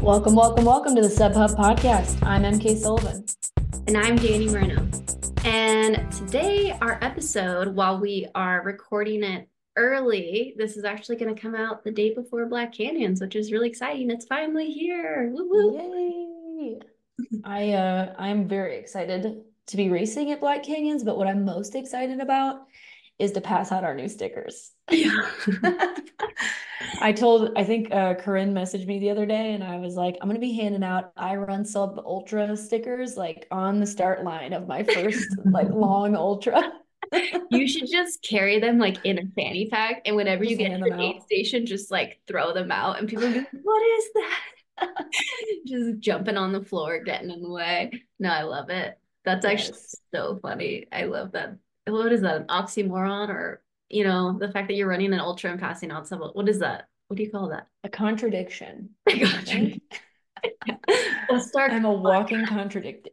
Welcome, welcome, welcome to the SubHub podcast. I'm MK Sullivan. And I'm Danny Moreno. And today, our episode, while we are recording it early, this is actually going to come out the day before Black Canyons, which is really exciting. It's finally here. Woo-woo. Yay! I uh I'm very excited to be racing at Black Canyons, but what I'm most excited about is to pass out our new stickers. Yeah. I told, I think uh, Corinne messaged me the other day, and I was like, I'm gonna be handing out I Run Sub Ultra stickers like on the start line of my first like long ultra. you should just carry them like in a fanny pack, and whenever Just you get to the aid station, just like throw them out, and people be like, "What is that?" just jumping on the floor, getting in the way. No, I love it. That's actually so funny. I love that. What is that? An oxymoron, or you know, the fact that you're running an ultra and passing out some. What is that? What do you call that? A contradiction. I I got you. think. A stark I'm a walking contradict,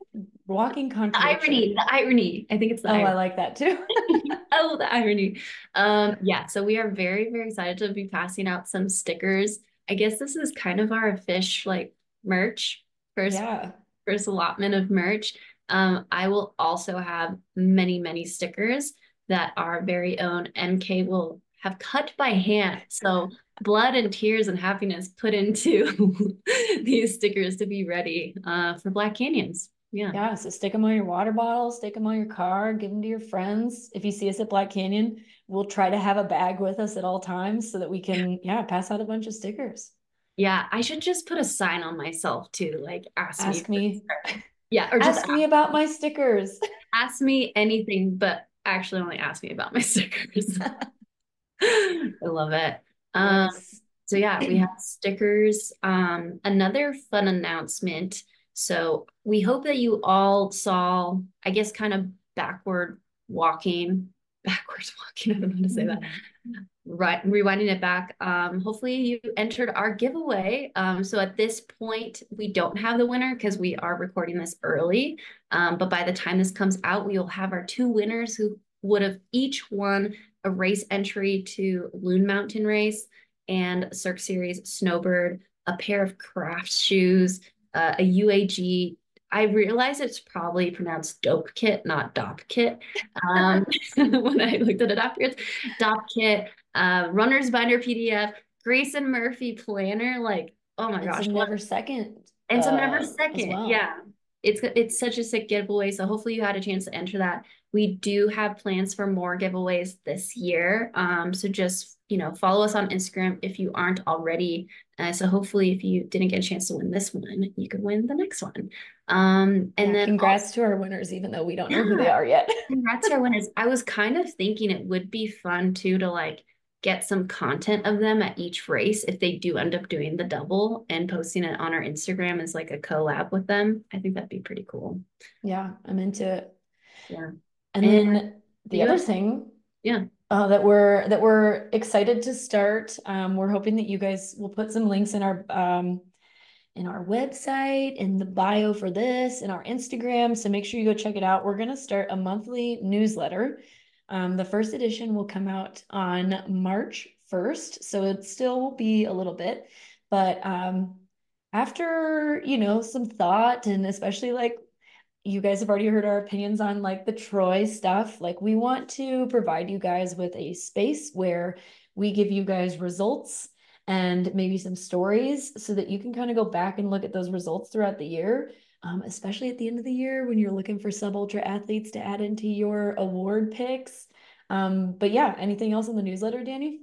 walking the contradiction. irony. The irony. I think it's the Oh, irony. I like that too. oh, the irony. Um, yeah, so we are very, very excited to be passing out some stickers. I guess this is kind of our fish like merch, first Yeah. first allotment of merch. Um, I will also have many, many stickers that our very own MK will have cut by hand. So blood and tears and happiness put into these stickers to be ready uh, for Black Canyons. Yeah. Yeah, so stick them on your water bottle, stick them on your car, give them to your friends. If you see us at Black Canyon, we'll try to have a bag with us at all times so that we can, yeah, pass out a bunch of stickers. Yeah, I should just put a sign on myself too, like ask me. Ask me, sticker. Yeah, or just ask me about my stickers. ask me anything, but actually only ask me about my stickers. I love it. Um, Yes. so yeah, we have stickers. Um, another fun announcement. So we hope that you all saw, I guess, kind of backward walking, backwards walking. I don't know how to say that. Right, rewinding it back. Um, hopefully you entered our giveaway. Um, so at this point, we don't have the winner because we are recording this early. Um, but by the time this comes out, we will have our two winners who would have each won a race entry to Loon Mountain Race and Cirque Series Snowbird, a pair of craft shoes, uh, a UAG. I realize it's probably pronounced dope kit, not dop kit. Um, when I looked at it afterwards, dop kit, uh, runner's binder PDF, Grayson Murphy planner. Like, oh my gosh, never second. and some never uh, second. well. Yeah. It's it's such a sick giveaway. So hopefully you had a chance to enter that. We do have plans for more giveaways this year. Um, so just you know, follow us on Instagram if you aren't already. Uh, so hopefully if you didn't get a chance to win this one, you could win the next one. Um, and Yeah, then congrats to our winners, even though we don't know who they are yet. Congrats to our winners. I was kind of thinking it would be fun too to like get some content of them at each race if they do end up doing the double and posting it on our Instagram as like a collab with them. I think that'd be pretty cool. Yeah, I'm into it. Yeah. And And then the other thing, Yeah. Uh, that we're that we're excited to start. Um, we're hoping that you guys will put some links in our um in our website, in the bio for this, in our Instagram. So make sure you go check it out. We're gonna start a monthly newsletter. Um, the first edition will come out on March 1st, so it still will be a little bit, but um, after you know some thought and especially like you guys have already heard our opinions on like the UROY stuff. Like we want to provide you guys with a space where we give you guys results and maybe some stories so that you can kind of go back and look at those results throughout the year. Um, especially at the end of the year when you're looking for sub ultra athletes to add into your award picks. Um, but yeah, anything else in the newsletter, Danny?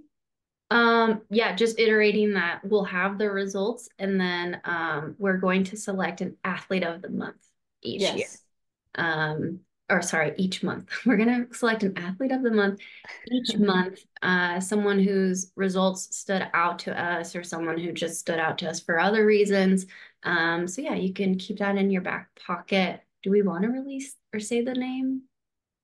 Um, yeah, just iterating that we'll have the results and then um we're going to select an athlete of the month each year. um or sorry each month. We're going to select an athlete of the month. Each month uh someone whose results stood out to us or someone who just stood out to us for other reasons. Um so yeah you can keep that in your back pocket. Do we want to release or say the name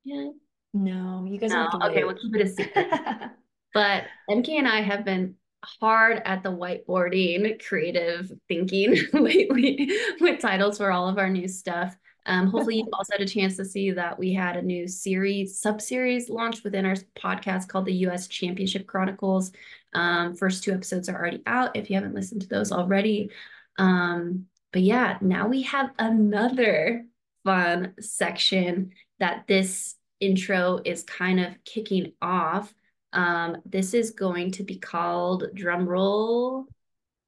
yeah No, you guys no? okay we'll keep it a secret. But mk and i have been hard at the whiteboarding creative thinking lately with titles for all of our new stuff Um, hopefully, you've also had a chance to see that we had a new series, sub series launched within our podcast called the US Championship Chronicles. Um, first two episodes are already out if you haven't listened to those already. Um, but yeah, now we have another fun section that this intro is kind of kicking off. Um, this is going to be called drum roll.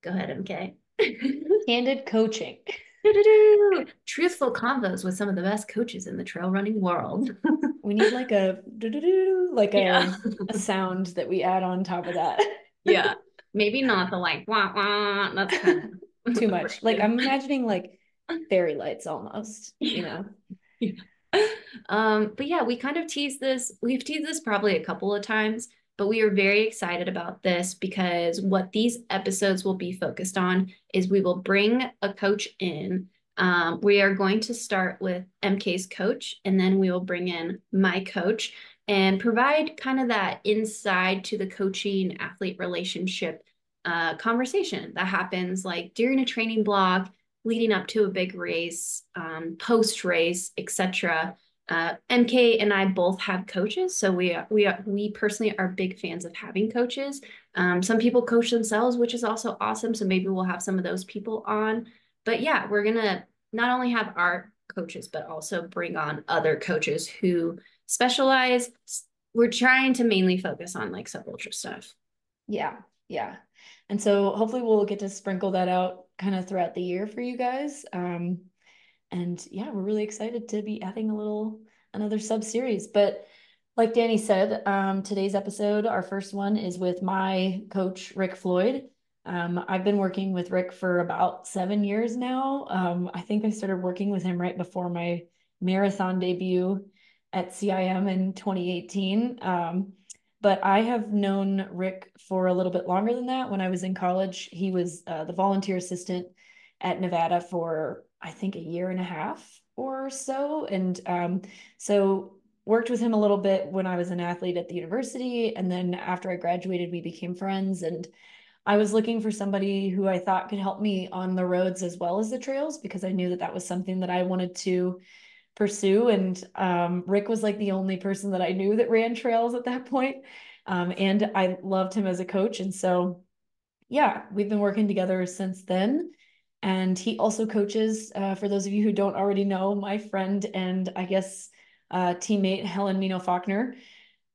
Go ahead, MK. Candid coaching. Truthful convos with some of the best coaches in the trail running world. we need like a like a, yeah. a sound that we add on top of that. yeah. Maybe not the like wah wah. That's kind of too much. Like I'm imagining like fairy lights almost, you know. Yeah. Um, but yeah, we kind of teased this. We've teased this probably a couple of times, but we are very excited about this because what these episodes will be focused on is we will bring a coach in. Um, we are going to start with MK's coach, and then we will bring in my coach and provide kind of that inside to the coaching athlete relationship uh, conversation that happens like during a training block, leading up to a big race, um, post race, etc. Uh, MK and I both have coaches, so we are, we are, we personally are big fans of having coaches. Um, some people coach themselves, which is also awesome. So maybe we'll have some of those people on. But yeah, we're gonna not only have our coaches, but also bring on other coaches who specialize. We're trying to mainly focus on like sub ultra stuff. Yeah, yeah, and so hopefully we'll get to sprinkle that out kind of throughout the year for you guys. Um, and yeah, we're really excited to be adding a little another sub series. But like Danny said, um, today's episode, our first one, is with my coach Rick Floyd. Um, I've been working with Rick for about seven years now. Um, I think I started working with him right before my marathon debut at CIM in 2018. Um, but I have known Rick for a little bit longer than that. When I was in college, he was uh, the volunteer assistant at Nevada for I think a year and a half or so. And um, so worked with him a little bit when I was an athlete at the university. And then after I graduated, we became friends. And I was looking for somebody who I thought could help me on the roads as well as the trails because I knew that that was something that I wanted to pursue. And um, Rick was like the only person that I knew that ran trails at that point. Um, and I loved him as a coach. And so, yeah, we've been working together since then. And he also coaches, uh, for those of you who don't already know, my friend and I guess uh, teammate Helen Mino Faulkner,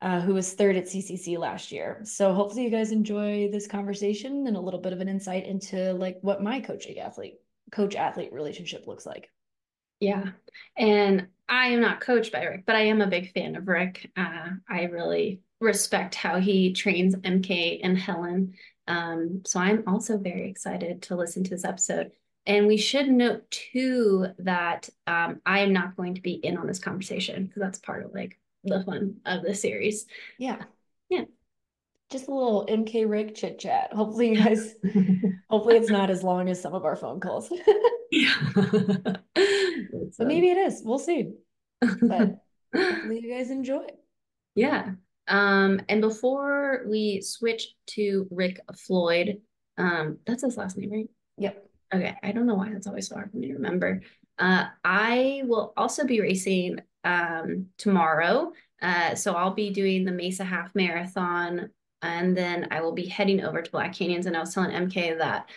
uh, who was third at CCC last year. So hopefully you guys enjoy this conversation and a little bit of an insight into like what my coaching athlete, coach athlete relationship looks like. Yeah. And I am not coached by Rick, but I am a big fan of Rick. Uh, I really respect how he trains MK and Helen. Um, so I'm also very excited to listen to this episode. And we should note too that um, I am not going to be in on this conversation because that's part of like the fun of the series. Yeah. Yeah. Just a little MK Rick chit chat. Hopefully you guys hopefully it's not as long as some of our phone calls. yeah. but maybe it is. We'll see. But hopefully you guys enjoy. Yeah. Um, and before we switch to Rick Floyd, um, that's his last name, right? Yep. Okay, I don't know why that's always so hard for me to remember. Uh, I will also be racing um, tomorrow. Uh, so I'll be doing the Mesa Half Marathon, and then I will be heading over to Black Canyons. And I was telling MK that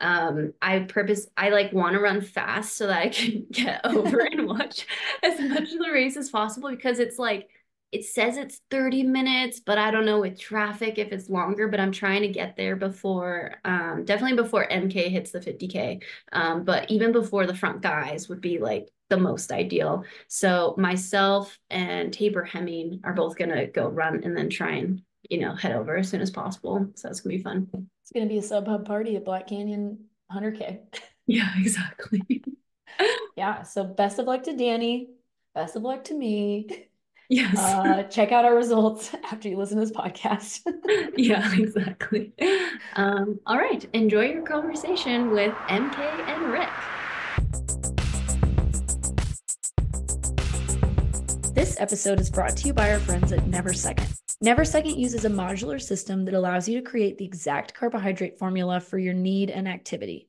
um, I purpose I like want to run fast so that I can get over and watch as much of the race as possible because it's like it says it's 30 minutes, but I don't know with traffic if it's longer, but I'm trying to get there before, um, definitely before MK hits the 50K. Um, but even before the front guys would be like the most ideal. So myself and Tabor Hemming are both going to go run and then try and, you know, head over as soon as possible. So it's going to be fun. It's going to be a sub hub party at Black Canyon 100K. Yeah, exactly. yeah. So best of luck to Danny. Best of luck to me. Yes. Uh, check out our results after you listen to this podcast. yeah, exactly. Um, all right. Enjoy your conversation with MK and Rick. This episode is brought to you by our friends at Neversecond. Never Second uses a modular system that allows you to create the exact carbohydrate formula for your need and activity.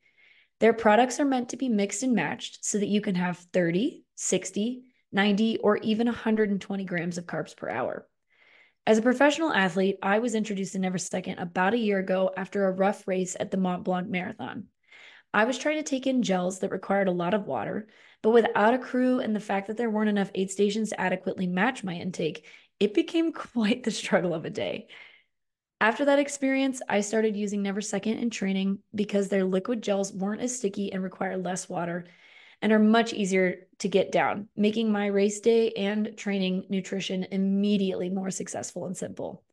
Their products are meant to be mixed and matched so that you can have 30, 60, 90, or even 120 grams of carbs per hour. As a professional athlete, I was introduced to Never Second about a year ago after a rough race at the Mont Blanc Marathon. I was trying to take in gels that required a lot of water, but without a crew and the fact that there weren't enough aid stations to adequately match my intake, it became quite the struggle of a day. After that experience, I started using Neversecond in training because their liquid gels weren't as sticky and require less water and are much easier to get down, making my race day and training nutrition immediately more successful and simple.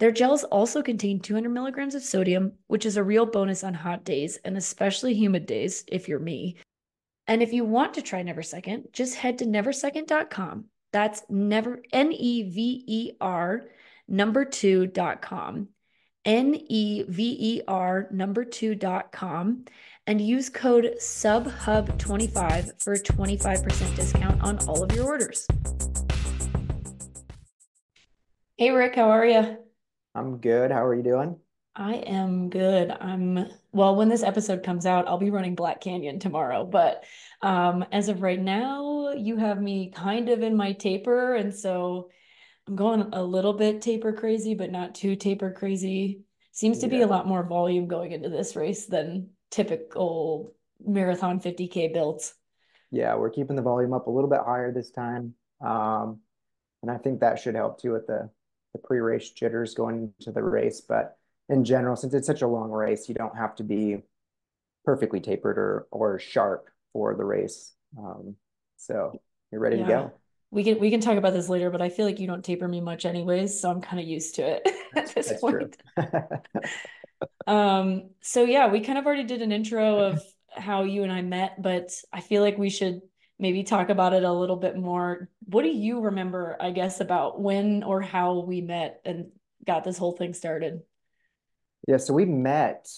Their gels also contain 200 milligrams of sodium, which is a real bonus on hot days and especially humid days, if you're me. And if you want to try Neversecond, just head to neversecond.com. That's never N E V E R number two dot com. N E V E R number two dot com and use code SUBHUB25 for a 25% discount on all of your orders. Hey Rick, how are you? I'm good. How are you doing? I am good. I'm well, when this episode comes out, I'll be running Black Canyon tomorrow, but um as of right now, you have me kind of in my taper and so I'm going a little bit taper crazy, but not too taper crazy. Seems to be a lot more volume going into this race than typical marathon 50K builds. Yeah, we're keeping the volume up a little bit higher this time. Um, and I think that should help too with the the pre-race jitters going into the race. But in general, since it's such a long race, you don't have to be perfectly tapered or or sharp for the race. Um, so you're ready to go. We can we can talk about this later, but I feel like you don't taper me much anyways, so I'm kind of used to it at this That's point. Um, so yeah, we kind of already did an intro of how you and I met, but I feel like we should maybe talk about it a little bit more. What do you remember, I guess, about when or how we met and got this whole thing started? Yeah, so we met.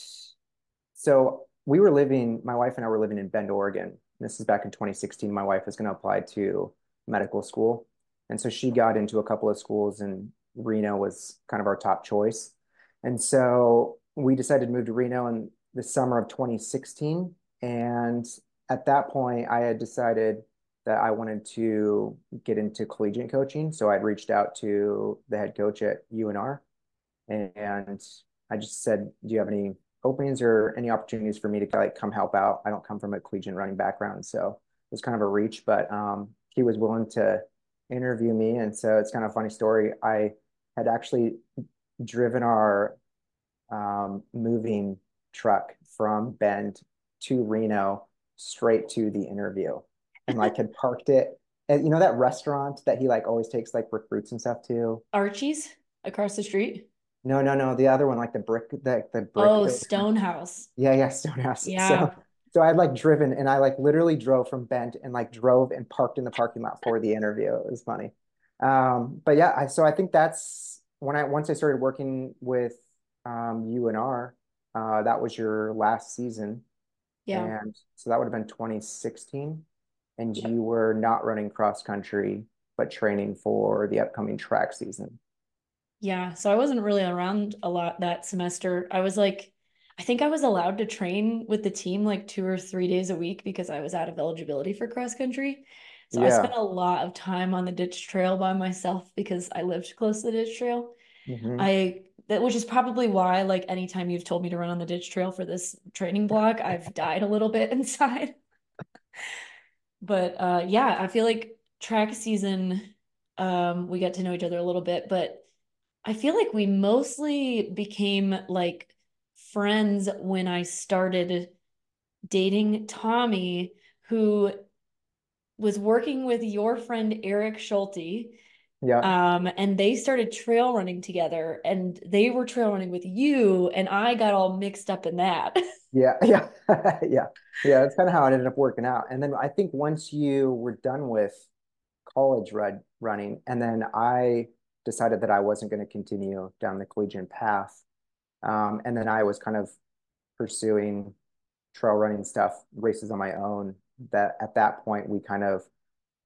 So we were living, my wife and I were living in Bend, Oregon. This is back in 2016. My wife was going to apply to medical school. And so she got into a couple of schools, and Reno was kind of our top choice. And so we decided to move to Reno in the summer of 2016. And at that point, I had decided that I wanted to get into collegiate coaching. So I'd reached out to the head coach at UNR and I just said, "Do you have any openings or any opportunities for me to like come help out?" I don't come from a collegiate running background, so it was kind of a reach, but um, he was willing to interview me, and so it's kind of a funny story. I had actually driven our um, moving truck from Bend to Reno straight to the interview, and like had parked it. And you know that restaurant that he like always takes like recruits and stuff to? Archie's across the street? No, no, no. The other one, like the brick, the the brick Oh, building. Stonehouse. Yeah, yeah, Stonehouse. Yeah. So, so I had like driven, and I like literally drove from Bend and like drove and parked in the parking lot for the interview. It was funny. Um, but yeah, I so I think that's when I once I started working with um UNR, uh, that was your last season, Yeah. and so that would have been 2016, and you were not running cross country, but training for the upcoming track season. Yeah, so I wasn't really around a lot that semester. I was like, I think I was allowed to train with the team like two or three days a week because I was out of eligibility for cross country. So I spent a lot of time on the ditch trail by myself because I lived close to the ditch trail. hmm I that which is probably why like anytime you've told me to run on the ditch trail for this training block, I've died a little bit inside. But uh yeah, I feel like track season um we got to know each other a little bit, but I feel like we mostly became like friends when I started dating Tommy, who was working with your friend Eric Schulte. Yeah. Um, and they started trail running together, and they were trail running with you, and I got all mixed up in that. Yeah, yeah, yeah, yeah. That's kind of how it ended up working out. And then I think once you were done with college run running, and then I decided that I wasn't going to continue down the collegiate path. Um, and then I was kind of pursuing trail running stuff, races on my own. That at that point we kind of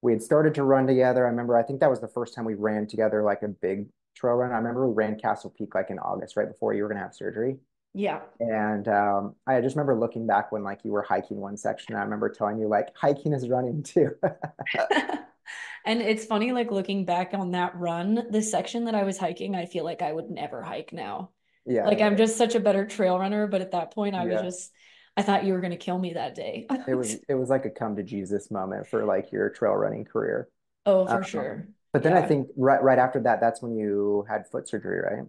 we had started to run together. I remember I think that was the first time we ran together like a big trail run. I remember we ran Castle Peak like in August, right before you were gonna have surgery. Yeah. And um, I just remember looking back when like you were hiking one section. I remember telling you like hiking is running too. And it's funny, like looking back on that run, the section that I was hiking, I feel like I would never hike now. Yeah. Like I'm just such a better trail runner, but at that point I was just I thought you were gonna kill me that day. It was it was like a come to Jesus moment for like your trail running career. Oh, for Um, sure. but then I think right right after that, that's when you had foot surgery, right?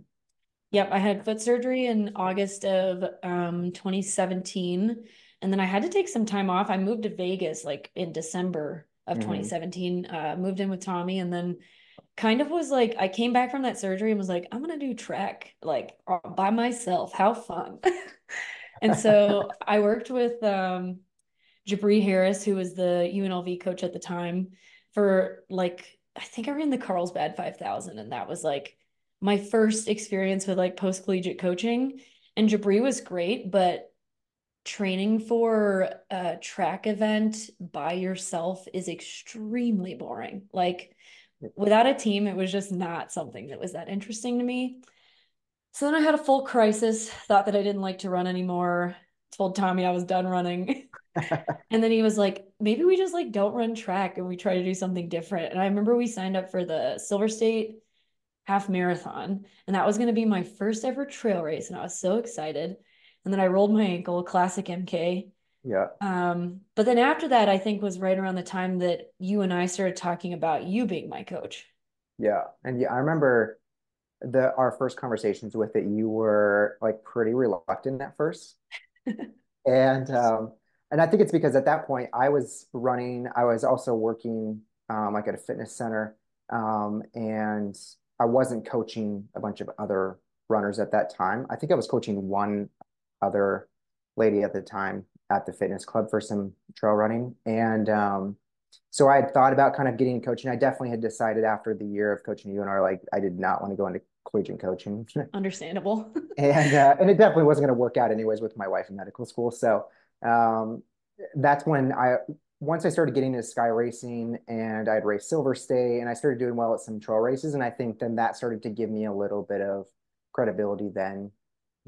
Yep, I had foot surgery in August of um 2017, and then I had to take some time off. I moved to Vegas like in December of Mhm. 2017, uh, moved in with Tommy, and then kind of was like I came back from that surgery and was like, I'm gonna do track like uh, by myself. How fun. And so I worked with um Jabri Harris, who was the UNLV coach at the time, for like I think I ran the Carlsbad 5000, and that was like my first experience with like post collegiate coaching. And Jabri was great, but training for a track event by yourself is extremely boring. Like without a team, it was just not something that was that interesting to me. So then I had a full crisis, thought that I didn't like to run anymore, told Tommy I was done running. And then he was like, maybe we just like don't run track and we try to do something different. And I remember we signed up for the Silver State half marathon, and that was going to be my first ever trail race. And I was so excited. And then I rolled my ankle, classic MK. Yeah. Um, but then after that, I think was right around the time that you and I started talking about you being my coach. Yeah. And yeah, I remember the our first conversations with it, you were like pretty reluctant at first. And um and I think it's because at that point I was running, I was also working um like at a fitness center. Um and I wasn't coaching a bunch of other runners at that time. I think I was coaching one other lady at the time at the fitness club for some trail running. And um so I had thought about kind of getting coaching. I definitely had decided after the year of coaching UNR, like I did not want to go into collegiate coaching. Understandable. and uh, and it definitely wasn't going to work out anyways with my wife in medical school. So um, that's when I once I started getting into sky racing and I'd race Silver State and I started doing well at some trail races. And I think then that started to give me a little bit of credibility then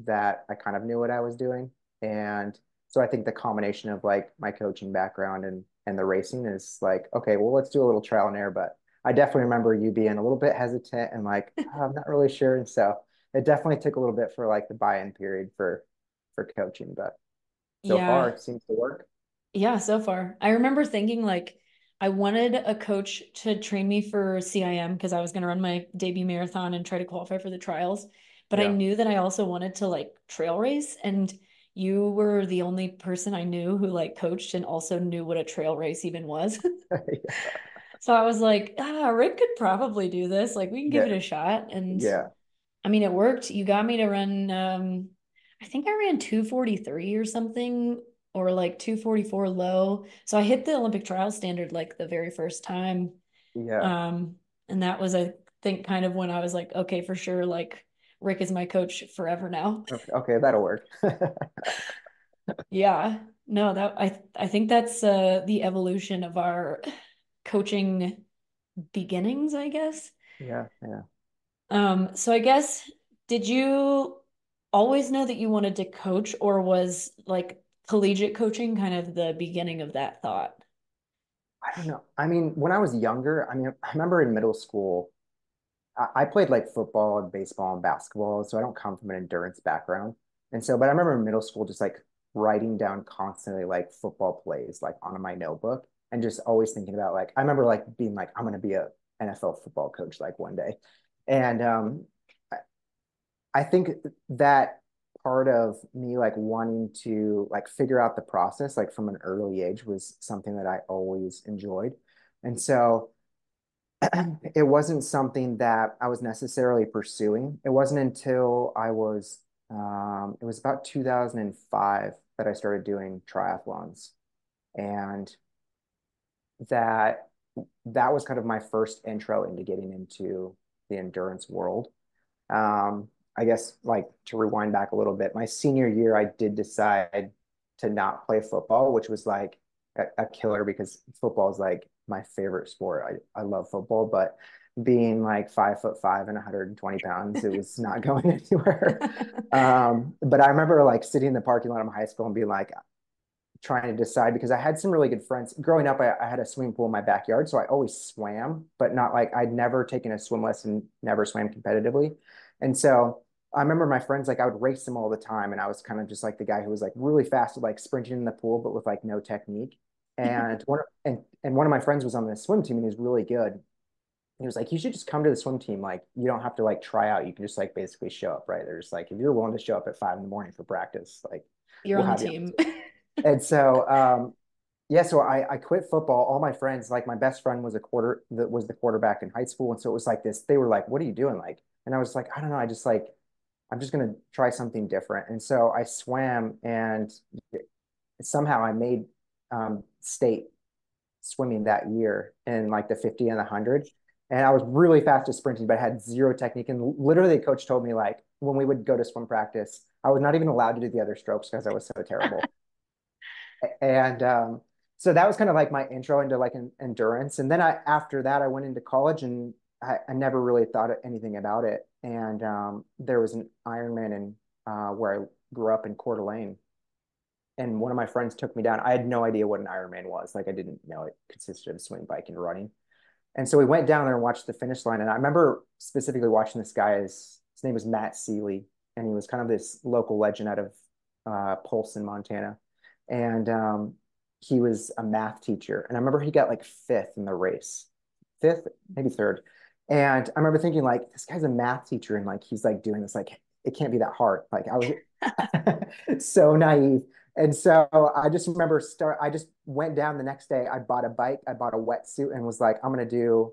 that I kind of knew what I was doing. And so I think the combination of like my coaching background and and the racing is like, okay, well, let's do a little trial and error. But I definitely remember you being a little bit hesitant and like, "Oh, I'm not really sure. And so it definitely took a little bit for like the buy-in period for for coaching, but so Yeah. far it seems to work. Yeah, so far. I remember thinking like I wanted a coach to train me for CIM because I was going to run my debut marathon and try to qualify for the trials. But I knew that I also wanted to like trail race and you were the only person I knew who like coached and also knew what a trail race even was. So I was like, ah, Rick could probably do this. Like we can give Yeah. it a shot. And Yeah. I mean, it worked. You got me to run, um, I think I ran 243 or something, or like 244 low. So I hit the Olympic trial standard like the very first time. Yeah. Um, and that was, I think, kind of when I was like, okay, for sure, like Rick is my coach forever now. Okay, okay, that'll work. Yeah. No, that I I think that's uh the evolution of our coaching beginnings, I guess. Yeah, yeah. Um, so I guess, did you always know that you wanted to coach, or was like collegiate coaching kind of the beginning of that thought? I don't know. I mean, when I was younger, I mean, I remember in middle school, I, played like football and baseball and basketball, so I don't come from an endurance background. And so, but I remember in middle school just like writing down constantly like football plays like on my notebook and just always thinking about like I remember like being like I'm gonna be a NFL football coach like one day. And um I, I think that part of me like wanting to like figure out the process like from an early age was something that I always enjoyed. And so it wasn't something that I was necessarily pursuing. It wasn't until I was um, it was about 2005 that I started doing triathlons. And that that was kind of my first intro into getting into the endurance world. Um, I guess like to rewind back a little bit, my senior year, I did decide to not play football, which was like a, a killer because football is like my favorite sport. I, I love football, but being like five foot five and 120 pounds, it was not going anywhere. um, but I remember like sitting in the parking lot of my high school and being like, trying to decide because I had some really good friends. Growing up, I, I, had a swimming pool in my backyard, so I always swam, but not like I'd never taken a swim lesson, never swam competitively. And so I remember my friends like I would race them all the time, and I was kind of just like the guy who was like really fast at like sprinting in the pool, but with like no technique. And one and and one of my friends was on the swim team, and he's really good. He was like, "You should just come to the swim team. Like, you don't have to like try out. You can just like basically show up, right? There's like if you're willing to show up at five in the morning for practice, like you're we'll on the team." and so um, yeah, so I, I quit football. All my friends, like my best friend was a quarter that was the quarterback in high school. And so it was like this, they were like, what are you doing? Like, and I was like, I don't know. I just like, I'm just going to try something different. And so I swam and somehow I made um, state swimming that year in like the 50 and the 100. And I was really fast at sprinting, but I had zero technique. And literally, the coach told me, like, when we would go to swim practice, I was not even allowed to do the other strokes because I was so terrible and um, so that was kind of like my intro into like an endurance. And then I after that I went into college and I, I never really thought anything about it. And um, there was an Ironman in uh, where I grew up in Coeur d'Alene. And one of my friends took me down. I had no idea what an Ironman was. Like I didn't know it consisted of swimming, bike, and running. And so we went down there and watched the finish line. And I remember specifically watching this guy. His, his name was Matt Seeley, and he was kind of this local legend out of uh, Polson, Montana and um, he was a math teacher. And I remember he got like fifth in the race, fifth, maybe third. And I remember thinking like, this guy's a math teacher, and like he's like doing this like it can't be that hard. Like I was so naive. And so I just remember start. I just went down the next day. I bought a bike. I bought a wetsuit and was like, I'm gonna do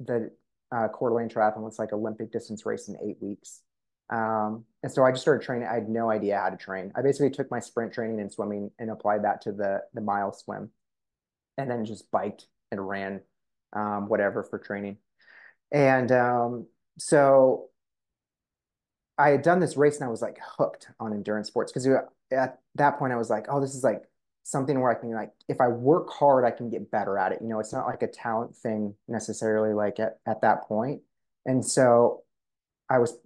the uh, Coeur d'Alene Triathlon. It's like Olympic distance race in eight weeks. Um, and so I just started training. I had no idea how to train. I basically took my sprint training and swimming and applied that to the the mile swim, and then just biked and ran um, whatever for training. And um, so I had done this race and I was like hooked on endurance sports because at that point I was like, oh, this is like something where I can like if I work hard, I can get better at it. You know, it's not like a talent thing necessarily like at, at that point. And so I was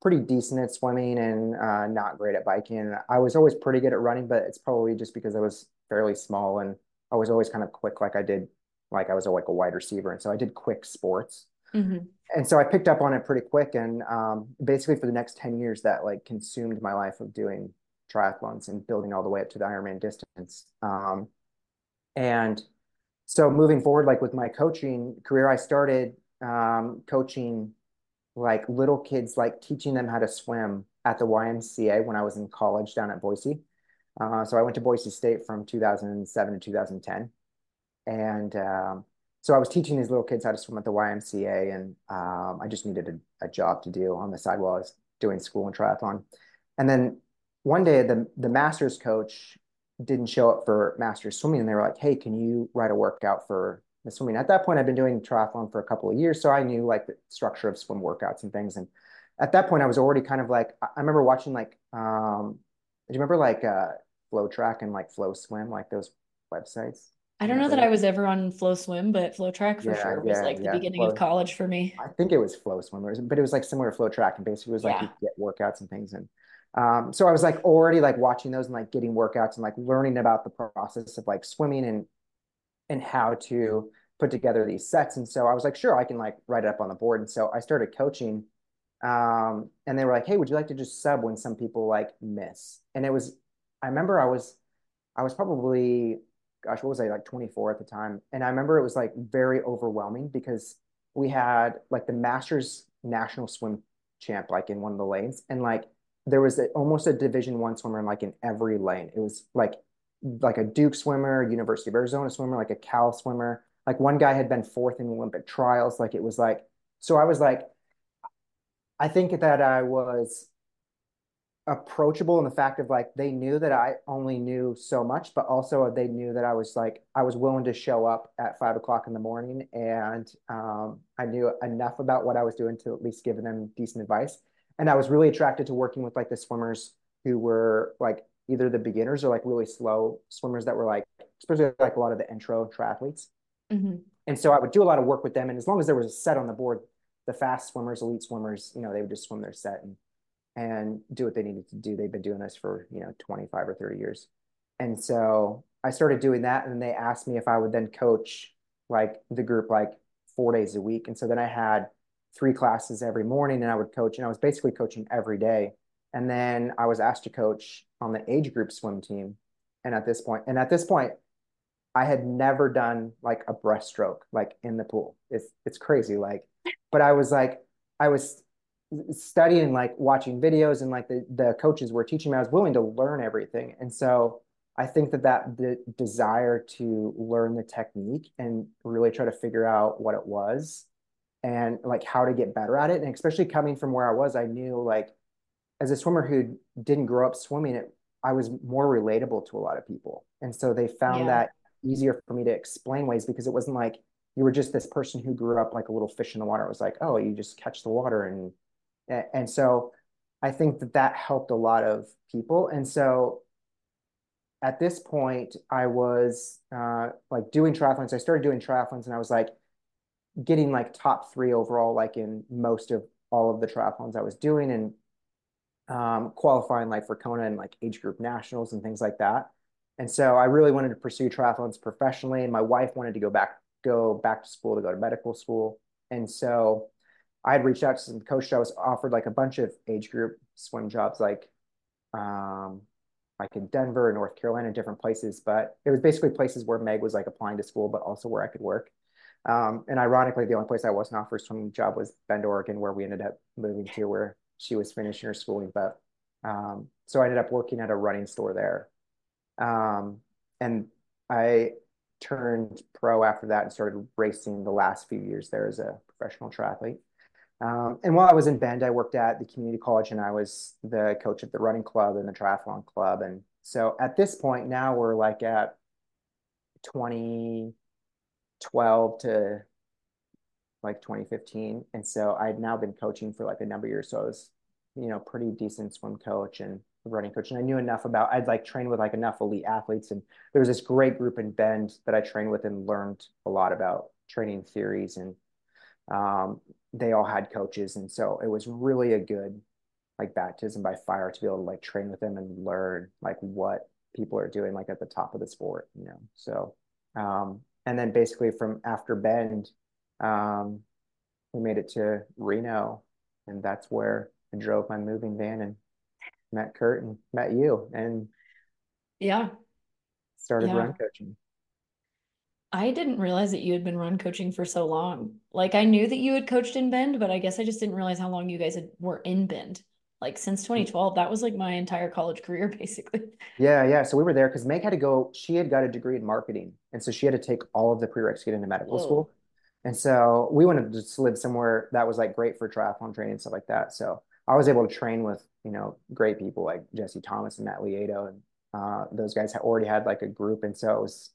pretty decent at swimming and uh, not great at biking. I was always pretty good at running, but it's probably just because I was fairly small and I was always kind of quick, like I did, like I was a, like a wide receiver, and so I did quick sports. Mm-hmm. And so I picked up on it pretty quick, and um, basically for the next ten years, that like consumed my life of doing triathlons and building all the way up to the Ironman distance. Um, and so moving forward, like with my coaching career, I started um, coaching like little kids, like teaching them how to swim at the YMCA when I was in college down at Boise. Uh, so I went to Boise State from 2007 to 2010. And um, so I was teaching these little kids how to swim at the YMCA, and um, I just needed a, a, job to do on the side while I was doing school and triathlon. And then one day, the the masters coach didn't show up for masters swimming, and they were like, "Hey, can you write a workout for the swimming. At that point, I've been doing triathlon for a couple of years, so I knew like the structure of swim workouts and things. And at that point, I was already kind of like I remember watching like um, do you remember like uh, FloTrack and like FloSwim like those websites? I don't know that I was ever on FloSwim, but FloTrack for yeah, sure was yeah, like the yeah. beginning Flow, of college for me. I think it was FloSwim, but it was like similar to FloTrack, and basically it was like you get workouts and things. And um, so I was like already like watching those and like getting workouts and like learning about the process of like swimming and and how to put together these sets. And so I was like, sure, I can like write it up on the board. And so I started coaching. Um, and they were like, hey, would you like to just sub when some people like miss? And it was, I remember I was, I was probably, gosh, what was I like 24 at the time? And I remember it was like very overwhelming because we had like the Masters National Swim Champ like in one of the lanes, and like there was a, almost a Division One swimmer in like in every lane. It was like like a Duke swimmer, University of Arizona swimmer, like a Cal swimmer. Like one guy had been fourth in Olympic trials. Like it was like, so I was like, I think that I was approachable in the fact of like they knew that I only knew so much, but also they knew that I was like I was willing to show up at five o'clock in the morning, and um, I knew enough about what I was doing to at least give them decent advice. And I was really attracted to working with like the swimmers who were like either the beginners or like really slow swimmers that were like, especially like a lot of the intro triathletes. Mm-hmm. And so I would do a lot of work with them. And as long as there was a set on the board, the fast swimmers, elite swimmers, you know, they would just swim their set and and do what they needed to do. They've been doing this for, you know, 25 or 30 years. And so I started doing that. And they asked me if I would then coach like the group like four days a week. And so then I had three classes every morning and I would coach and I was basically coaching every day. And then I was asked to coach on the age group swim team. And at this point, and at this point, I had never done like a breaststroke like in the pool. It's it's crazy. Like, but I was like, I was studying, like watching videos, and like the the coaches were teaching me. I was willing to learn everything, and so I think that that the desire to learn the technique and really try to figure out what it was and like how to get better at it, and especially coming from where I was, I knew like as a swimmer who didn't grow up swimming, it I was more relatable to a lot of people, and so they found yeah. that easier for me to explain ways because it wasn't like you were just this person who grew up like a little fish in the water. It was like, oh, you just catch the water and and so I think that that helped a lot of people. And so at this point, I was uh, like doing triathlons. I started doing triathlons, and I was like getting like top three overall, like in most of all of the triathlons I was doing, and um, qualifying like for Kona and like age group nationals and things like that. And so I really wanted to pursue triathlons professionally. And my wife wanted to go back, go back to school to go to medical school. And so I had reached out to some coaches. I was offered like a bunch of age group swim jobs, like um, like in Denver, North Carolina, different places. But it was basically places where Meg was like applying to school, but also where I could work. Um, and ironically, the only place I wasn't offered a swimming job was Bend, Oregon, where we ended up moving to, where she was finishing her schooling. But um, so I ended up working at a running store there um, and I turned pro after that and started racing the last few years there as a professional triathlete. Um, and while I was in Bend, I worked at the community college and I was the coach of the running club and the triathlon club. And so at this point now we're like at 2012 to like 2015. And so I'd now been coaching for like a number of years. So I was, you know, pretty decent swim coach and running coach. And I knew enough about I'd like trained with like enough elite athletes. And there was this great group in Bend that I trained with and learned a lot about training theories. And um, they all had coaches. And so it was really a good like baptism by fire to be able to like train with them and learn like what people are doing like at the top of the sport you know? So um, and then basically from after Bend um, we made it to Reno and that's where I drove my moving van and met Kurt and met you and yeah started yeah. run coaching. I didn't realize that you had been run coaching for so long. Like I knew that you had coached in Bend, but I guess I just didn't realize how long you guys had, were in Bend. Like since 2012, that was like my entire college career basically. Yeah, yeah. So we were there because Meg had to go. She had got a degree in marketing, and so she had to take all of the prereqs to get into medical Whoa. school. And so we wanted to just live somewhere that was like great for triathlon training and stuff like that. So I was able to train with you know great people like Jesse Thomas and Matt Lieto, and uh, those guys had already had like a group, and so it was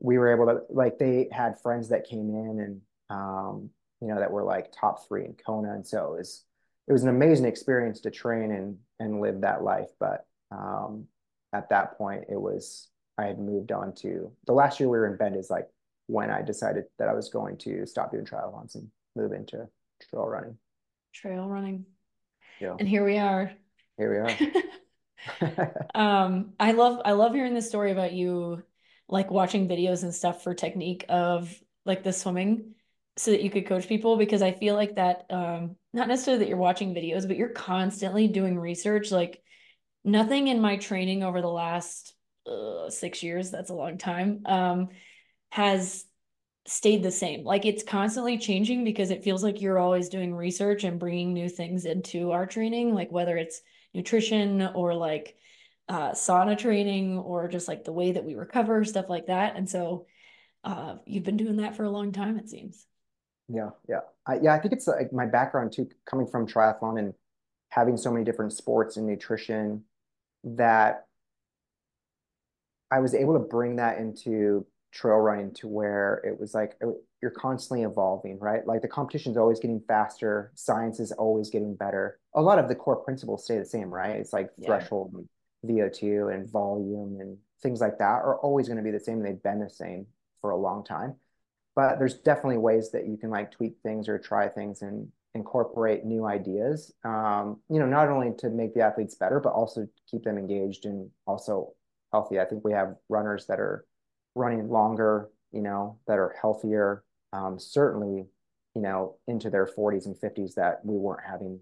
we were able to like they had friends that came in and um, you know that were like top three in Kona, and so it was it was an amazing experience to train and and live that life. But um, at that point, it was I had moved on to the last year we were in Bend is like when I decided that I was going to stop doing triathlons and move into trail running. Trail running. Yeah. And here we are. Here we are. um, I love I love hearing the story about you like watching videos and stuff for technique of like the swimming so that you could coach people because I feel like that um not necessarily that you're watching videos, but you're constantly doing research. Like nothing in my training over the last uh, six years, that's a long time, um, has stayed the same. Like it's constantly changing because it feels like you're always doing research and bringing new things into our training, like whether it's nutrition or like uh, sauna training or just like the way that we recover, stuff like that. And so uh, you've been doing that for a long time, it seems. Yeah, yeah, I, yeah. I think it's like my background too, coming from triathlon and having so many different sports and nutrition that I was able to bring that into trail running to where it was like it, you're constantly evolving, right? Like the competition is always getting faster, science is always getting better. A lot of the core principles stay the same, right? It's like yeah. threshold and VO2 and volume and things like that are always going to be the same. They've been the same for a long time. But there's definitely ways that you can like tweak things or try things and incorporate new ideas. Um, you know, not only to make the athletes better, but also keep them engaged and also healthy. I think we have runners that are running longer, you know, that are healthier. Um, certainly, you know, into their 40s and 50s that we weren't having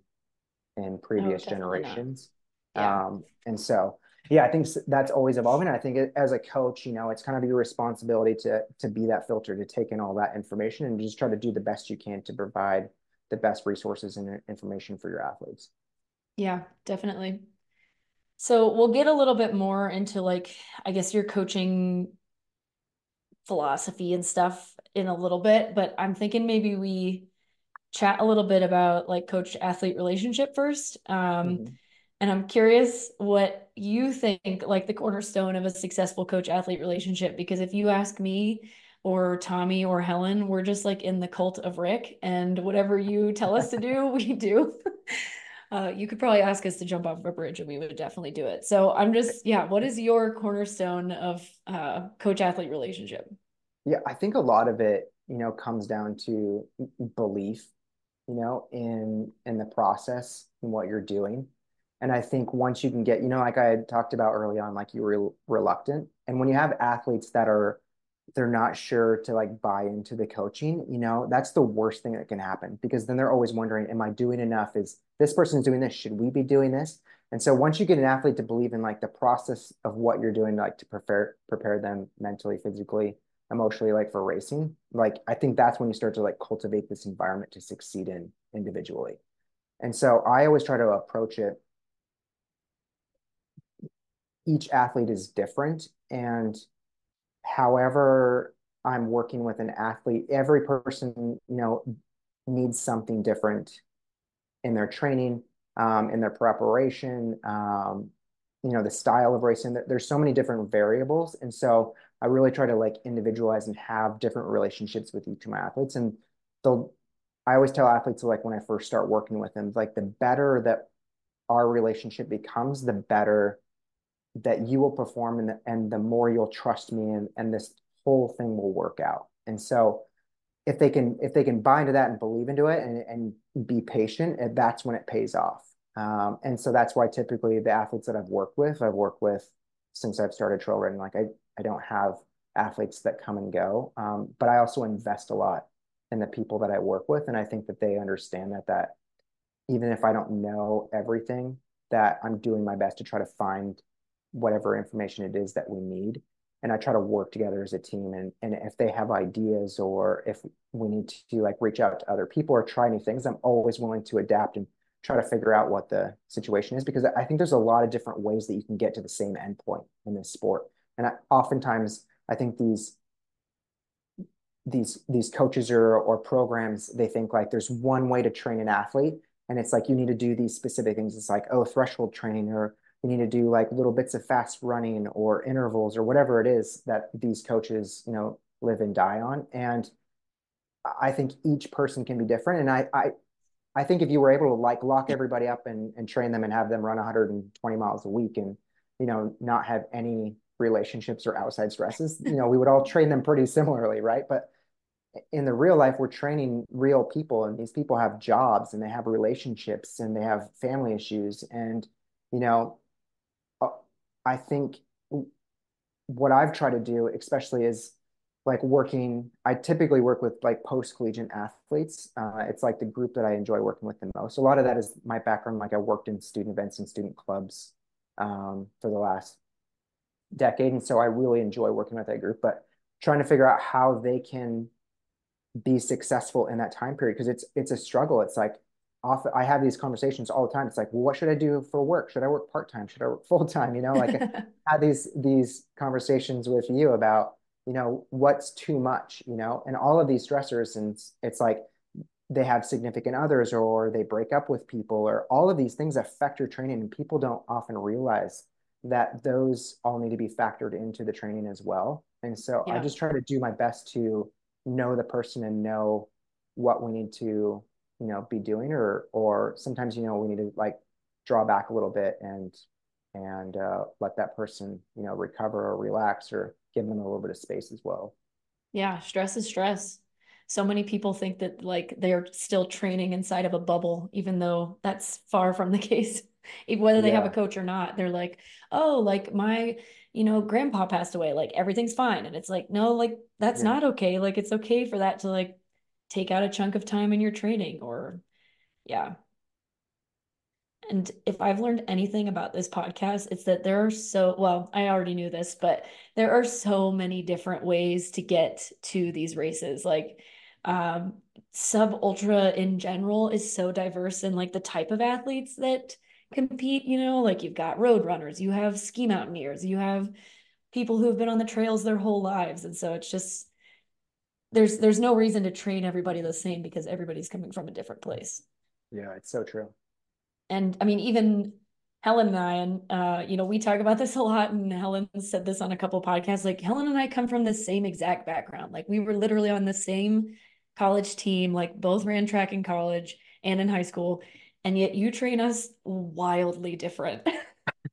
in previous Oh, generations. Yeah. Um, and so, yeah, I think that's always evolving. I think it- as a coach, you know, it's kind of your responsibility to to be that filter, to take in all that information and just try to do the best you can to provide the best resources and information for your athletes. Yeah, definitely. So we'll get a little bit more into like, I guess your coaching philosophy and stuff in a little bit, but I'm thinking maybe we chat a little bit about like coach athlete relationship first. Um, Mhm. And I'm curious what you think like the cornerstone of a successful coach athlete relationship, because if you ask me or Tommy or Helen, we're just like in the cult of Rick and whatever you tell us to do, we do. Uh, you could probably ask us to jump off a bridge and we would definitely do it. So I'm just, yeah, what is your cornerstone of uh, coach athlete relationship? Yeah, I think a lot of it, you know, comes down to belief, you know, in in the process and what you're doing. And I think once you can get, you know, like I had talked about early on, like you were reluctant. And when you have athletes that are they're not sure to like buy into the coaching, you know, that's the worst thing that can happen because then they're always wondering, am I doing enough? Is this person's doing this? Should we be doing this? And so once you get an athlete to believe in like the process of what you're doing, like to prepare prepare them mentally, physically, emotionally, like for racing, like I think that's when you start to like cultivate this environment to succeed in individually. And so I always try to approach it. Each athlete is different, and however I'm working with an athlete, every person, you know, needs something different in their training, um, in their preparation, um, you know, the style of racing. There's so many different variables. And so I really try to like individualize and have different relationships with each of my athletes. And they'll, I always tell athletes like when I first start working with them, like the better that our relationship becomes, the better that you will perform and the, and the more you'll trust me and, and this whole thing will work out. And so if they can if they can buy into that and believe into it and, and be patient, that's when it pays off. Um, and so that's why typically the athletes that I've worked with, I've worked with since I've started trail running. Like I, I don't have athletes that come and go, um, but I also invest a lot in the people that I work with, and I think that they understand that that even if I don't know everything, that I'm doing my best to try to find whatever information it is that we need and I try to work together as a team. And and if they have ideas or if we need to like reach out to other people or try new things, I'm always willing to adapt and try to figure out what the situation is because I think there's a lot of different ways that you can get to the same endpoint in this sport. And I, oftentimes, I think these these these coaches or or programs they think like there's one way to train an athlete and it's like you need to do these specific things it's like oh threshold training or you need to do like little bits of fast running or intervals or whatever it is that these coaches you know live and die on. And i think each person can be different. And i i i think if you were able to like lock everybody up and, and train them and have them run 120 miles a week and you know not have any relationships or outside stresses you know we would all train them pretty similarly right? But in the real life we're training real people and these people have jobs and they have relationships and they have family issues. And you know I think what I've tried to do, especially is like working, I typically work with like post-collegiate athletes. Uh, it's like the group that I enjoy working with the most. A lot of that is my background. Like I worked in student events and student clubs um, for the last decade. And so I really enjoy working with that group, but trying to figure out how they can be successful in that time period because it's it's a struggle. It's like often I have these conversations all the time. It's like, well, what should I do for work? Should I work part time? Should I work full time? You know, like I had these these conversations with you about, you know, what's too much, you know, and all of these stressors, and it's like they have significant others or they break up with people or all of these things affect your training and people don't often realize that those all need to be factored into the training as well. And so yeah. I just try to do my best to know the person and know what we need to you know be doing or or sometimes you know we need to like draw back a little bit and and uh, let that person you know recover or relax or give them a little bit of space as well yeah stress is stress so many people think that like they're still training inside of a bubble, even though that's far from the case. Whether they yeah. have a coach or not, they're like, oh, like my, you know, grandpa passed away, like everything's fine. And it's like, no, like that's yeah. not okay. Like it's okay for that to like take out a chunk of time in your training or yeah. And if I've learned anything about this podcast, it's that there are so, well, I already knew this, but there are so many different ways to get to these races. Like, um, sub ultra in general is so diverse in like the type of athletes that compete, you know, like you've got road runners, you have ski mountaineers, you have people who have been on the trails their whole lives. And so it's just, there's there's no reason to train everybody the same because everybody's coming from a different place. Yeah, it's so true. And I mean, even Helen and I, and uh, you know, we talk about this a lot, and Helen said this on a couple podcasts. Like Helen and I come from the same exact background. Like we were literally on the same college team, like both ran track in college and in high school, and yet you train us wildly different.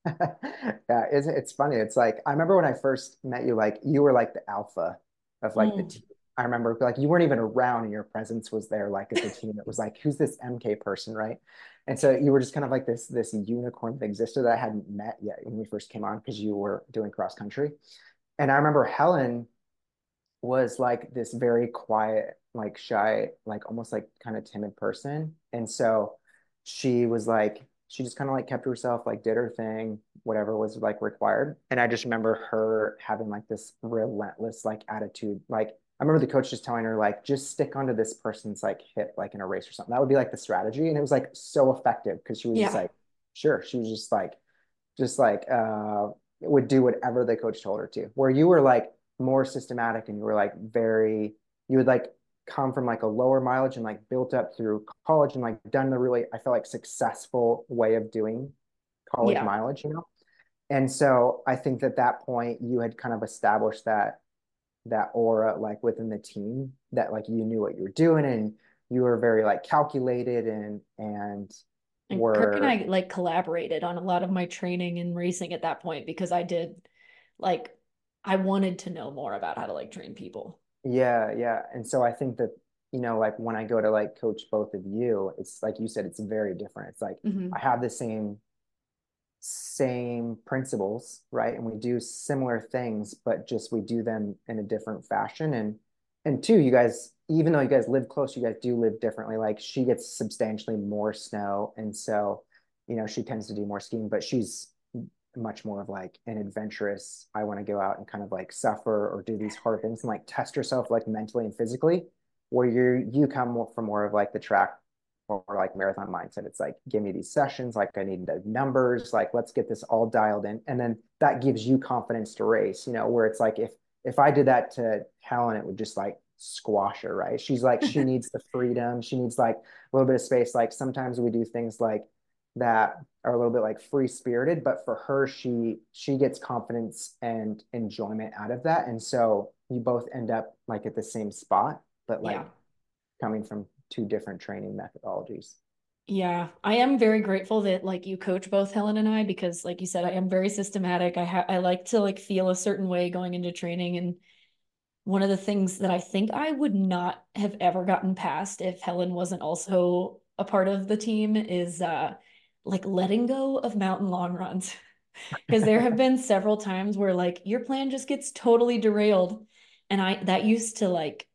yeah, it's, it's funny. It's like I remember when I first met you, like you were like the alpha of like mm. the team I remember like you weren't even around and your presence was there like as a team. It was like, who's this Emkay person, right? And so you were just kind of like this this unicorn that existed that I hadn't met yet when we first came on because you were doing cross country. And I remember Helen was like this very quiet, like shy, like almost like kind of timid person. And so she was like, she just kind of like kept herself, like did her thing, whatever was like required. And I just remember her having like this relentless like attitude, like I remember the coach just telling her like, just stick onto this person's like hip, like in a race or something. That would be like the strategy. And it was like so effective because she was yeah. just like, sure. She was just like, just like, uh, would do whatever the coach told her to. Where you were like more systematic and you were like very, you would like come from like a lower mileage and like built up through college and like done the really, I felt like successful way of doing college yeah. mileage, you know? And so I think that that point you had kind of established that that aura like within the team that like you knew what you were doing and you were very like calculated and and and were... Kirk and I like collaborated on a lot of my training and racing at that point because I did like I wanted to know more about how to like train people. Yeah, yeah. And so I think that you know like when I go to like coach both of you, it's like you said it's very different. It's like mm-hmm. I have the same same principles, right? And we do similar things, but just we do them in a different fashion. And and two, you guys, even though you guys live close, you guys do live differently. Like she gets substantially more snow, and so you know she tends to do more skiing, but she's much more of like an adventurous. I want to go out and kind of like suffer or do these hard things and like test yourself like mentally and physically. Where you you come from more of like the track or like marathon mindset. It's like, give me these sessions, like I need the numbers, like let's get this all dialed in. And then that gives you confidence to race, you know, where it's like if if I did that to Helen, it would just like squash her, right? She's like, she needs the freedom, she needs like a little bit of space. Like sometimes we do things like that are a little bit like free spirited, but for her, she she gets confidence and enjoyment out of that. And so you both end up like at the same spot, but like yeah. coming from two different training methodologies. Yeah, I am very grateful that like you coach both Helen and I because like you said I am very systematic. I have I like to like feel a certain way going into training and one of the things that I think I would not have ever gotten past if Helen wasn't also a part of the team is uh like letting go of mountain long runs. Because there have been several times where like your plan just gets totally derailed and I that used to like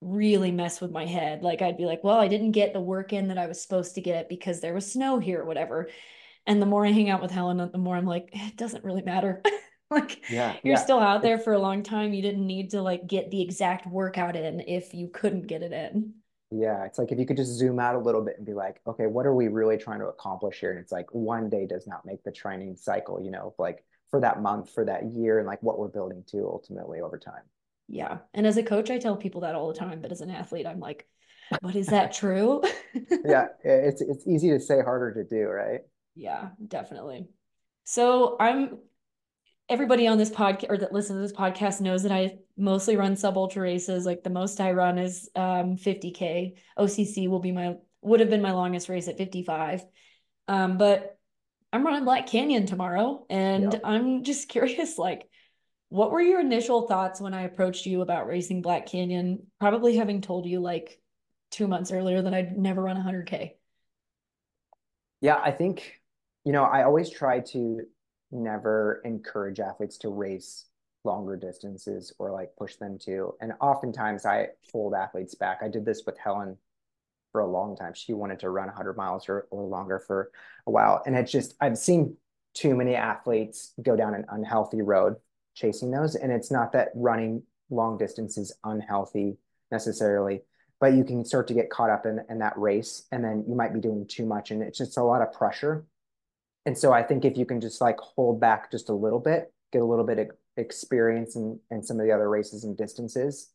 really mess with my head. Like I'd be like, well, I didn't get the work in that I was supposed to get because there was snow here or whatever. And the more I hang out with Helen, the more I'm like, it doesn't really matter. like yeah, you're yeah. still out there for a long time. You didn't need to like get the exact workout in if you couldn't get it in. Yeah, it's like if you could just zoom out a little bit and be like, okay, what are we really trying to accomplish here? And it's like one day does not make the training cycle, you know, like for that month, for that year, and like what we're building to ultimately over time. Yeah. And as a coach, I tell people that all the time. But as an athlete, I'm like, but is that true? yeah. It's it's easy to say, harder to do, right? Yeah, definitely. So I'm everybody on this podcast or that listens to this podcast knows that I mostly run sub ultra races. Like the most I run is um 50k. OCC will be my would have been my longest race at 55. Um, but I'm running Black Canyon tomorrow, and yep. I'm just curious, like what were your initial thoughts when I approached you about racing Black Canyon? Probably having told you like two months earlier that I'd never run 100K. Yeah, I think, you know, I always try to never encourage athletes to race longer distances or like push them to. And oftentimes I hold athletes back. I did this with Helen for a long time. She wanted to run 100 miles or, or longer for a while. And it's just, I've seen too many athletes go down an unhealthy road chasing those. And it's not that running long distance is unhealthy necessarily, but you can start to get caught up in, in that race and then you might be doing too much and it's just a lot of pressure. And so I think if you can just like hold back just a little bit, get a little bit of experience in, in some of the other races and distances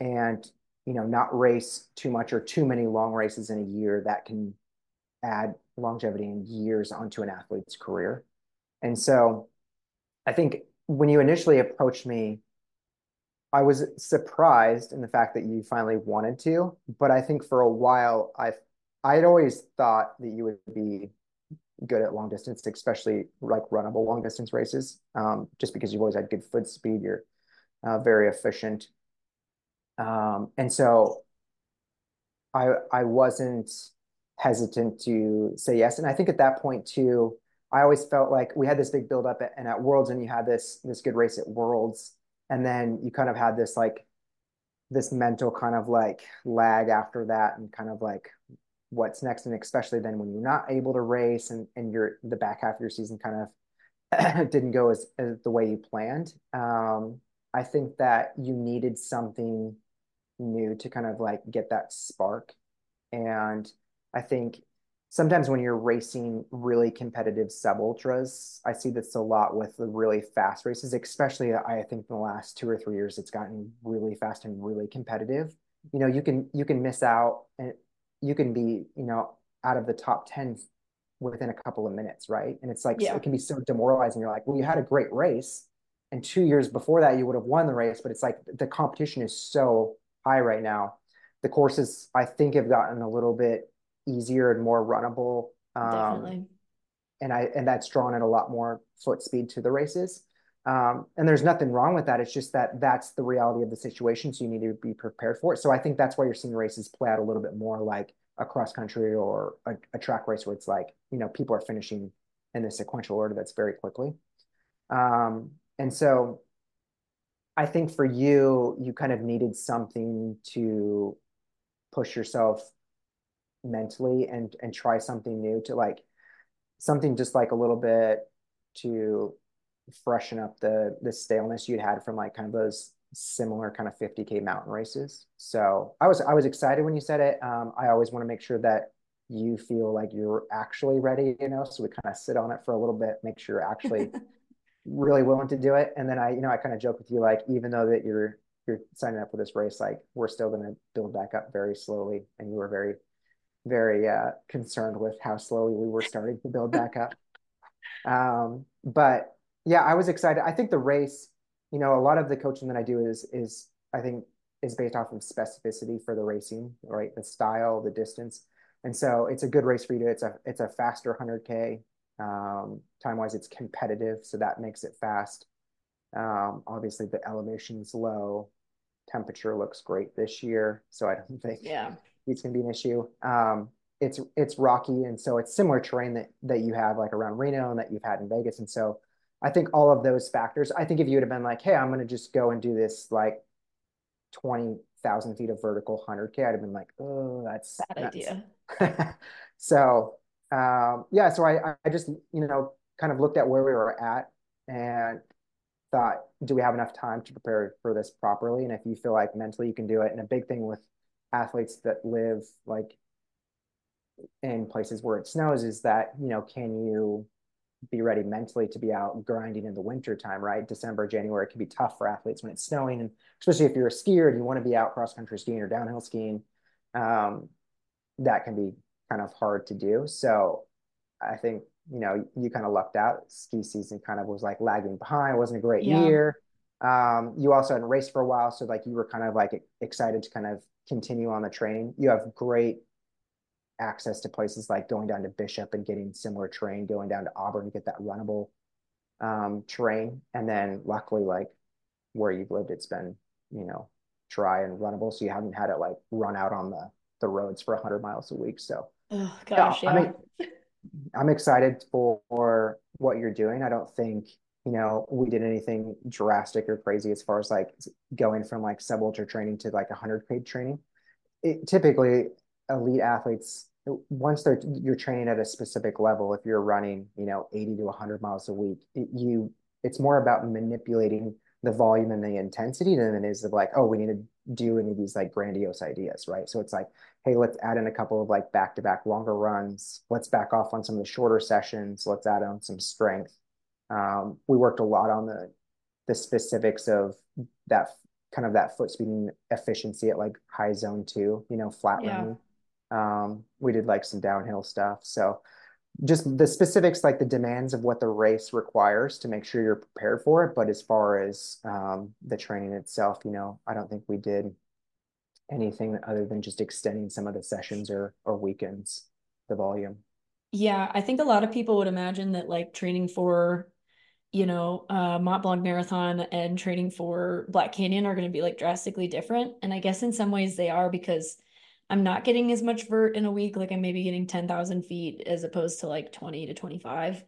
and you know not race too much or too many long races in a year that can add longevity and years onto an athlete's career. And so I think when you initially approached me, I was surprised in the fact that you finally wanted to, but I think for a while I I had always thought that you would be good at long distance, especially like runnable long distance races, um, just because you've always had good foot speed. You're uh, very efficient, um, and so I I wasn't hesitant to say yes. And I think at that point too, I always felt like we had this big build up at, and at Worlds, and you had this this good race at Worlds, and then you kind of had this like this mental kind of like lag after that, and kind of like what's next, and especially then when you're not able to race, and and you're the back half of your season kind of didn't go as, as the way you planned. Um, I think that you needed something new to kind of like get that spark, and I think sometimes when you're racing really competitive sub ultras, I see this a lot with the really fast races, especially I think in the last two or three years, it's gotten really fast and really competitive. You know, you can you can miss out and you can be, you know, out of the top 10 within a couple of minutes, right? And it's like yeah. it can be so demoralizing. You're like, well, you had a great race. And two years before that, you would have won the race, but it's like the competition is so high right now. The courses, I think, have gotten a little bit easier and more runnable. Um, Definitely. And I and that's drawn in a lot more foot speed to the races. Um, and there's nothing wrong with that. It's just that that's the reality of the situation. So you need to be prepared for it. So I think that's why you're seeing races play out a little bit more like a cross country or a, a track race where it's like, you know, people are finishing in the sequential order that's very quickly. Um, and so I think for you, you kind of needed something to push yourself mentally and and try something new to like something just like a little bit to freshen up the the staleness you'd had from like kind of those similar kind of 50k mountain races. So i was i was excited when you said it. Um, i always want to make sure that you feel like you're actually ready you know so we kind of sit on it for a little bit make sure you're actually really willing to do it. And then i you know i kind of joke with you like even though that you're you're signing up for this race like we're still going to build back up very slowly and you were very very uh, concerned with how slowly we were starting to build back up. Um, but yeah, I was excited. I think the race, you know, a lot of the coaching that I do is is I think is based off of specificity for the racing, right? The style, the distance, and so it's a good race for you to. It's a it's a faster 100k. Um, time wise, it's competitive, so that makes it fast. Um, obviously, the elevation is low. Temperature looks great this year, so I don't think yeah it's going to be an issue. Um, it's it's rocky, and so it's similar terrain that that you have like around Reno and that you've had in Vegas, and so I think all of those factors. I think if you would have been like, "Hey, I'm going to just go and do this like twenty thousand feet of vertical hundred k," I'd have been like, "Oh, that's bad nuts. idea." so um, yeah, so I I just you know kind of looked at where we were at and thought, do we have enough time to prepare for this properly? And if you feel like mentally you can do it, and a big thing with athletes that live like in places where it snows is that you know can you be ready mentally to be out grinding in the winter time right? December january can be tough for athletes when it's snowing and especially if you're a skier and you want to be out cross country skiing or downhill skiing um, that can be kind of hard to do. So i think you know you kind of lucked out. Ski season kind of was like lagging behind. It wasn't a great yeah. year. Um, you also hadn't raced for a while so like you were kind of like excited to kind of continue on the train. You have great access to places like going down to Bishop and getting similar train, going down to Auburn to get that runnable um, terrain. And then luckily, like where you've lived, it's been, you know, dry and runnable. So you haven't had it like run out on the, the roads for 100 miles a week. So, oh, gosh, yeah. yeah. I mean, I'm excited for, for what you're doing. I don't think, you know, we did anything drastic or crazy as far as like going from like sub ultra training to like 100 paid training. It, typically, elite athletes once they're you're training at a specific level if you're running you know 80 to 100 miles a week it, you it's more about manipulating the volume and the intensity than it is of like oh we need to do any of these like grandiose ideas right? So it's like hey let's add in a couple of like back to back longer runs. Let's back off on some of the shorter sessions. Let's add on some strength um, we worked a lot on the the specifics of that kind of that foot speeding efficiency at like high zone two you know flat yeah. running um, we did like some downhill stuff. So just the specifics, like the demands of what the race requires to make sure you're prepared for it. But as far as um, the training itself, you know, I don't think we did anything other than just extending some of the sessions or or weekends, the volume. Yeah, I think a lot of people would imagine that like training for, you know, uh, Mont Blanc Marathon and training for Black Canyon are going to be like drastically different. And I guess in some ways they are because I'm not getting as much vert in a week. Like I'm maybe getting 10,000 feet as opposed to like 20 to 25.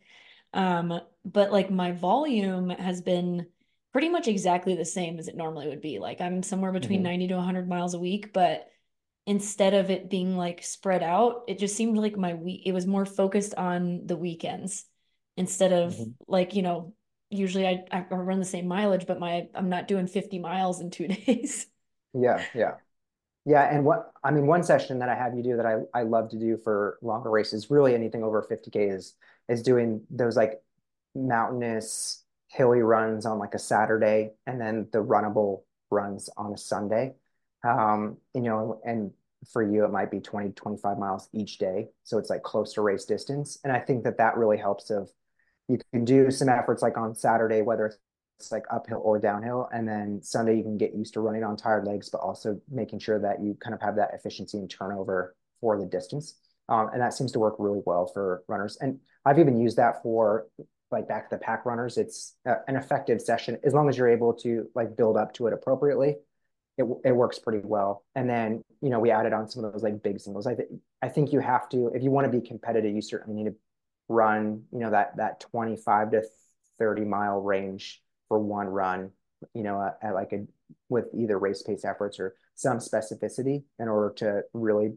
Um, but like my volume has been pretty much exactly the same as it normally would be. Like I'm somewhere between mm-hmm. 90 to 100 miles a week, but instead of it being like spread out, it just seemed like my week, it was more focused on the weekends instead of mm-hmm. like, you know, usually I, I run the same mileage, but my, I'm not doing 50 miles in two days. Yeah. Yeah. Yeah, and what I mean, one session that I have you do that I, I love to do for longer races, really anything over 50k is is doing those like mountainous hilly runs on like a Saturday and then the runnable runs on a Sunday. Um, you know, and for you it might be 20 25 miles each day, so it's like close to race distance. And I think that that really helps of you can do some efforts like on Saturday, whether it's like uphill or downhill. And then Sunday you can get used to running on tired legs, but also making sure that you kind of have that efficiency and turnover for the distance. Um, and that seems to work really well for runners. And I've even used that for like back to the pack runners. It's a, an effective session as long as you're able to like build up to it appropriately. It, it works pretty well. And then, you know, we added on some of those like big singles. I think I think you have to, if you want to be competitive, you certainly need to run, you know, that that 25 to 30 mile range for one run, you know, at, at like a with either race pace efforts or some specificity in order to really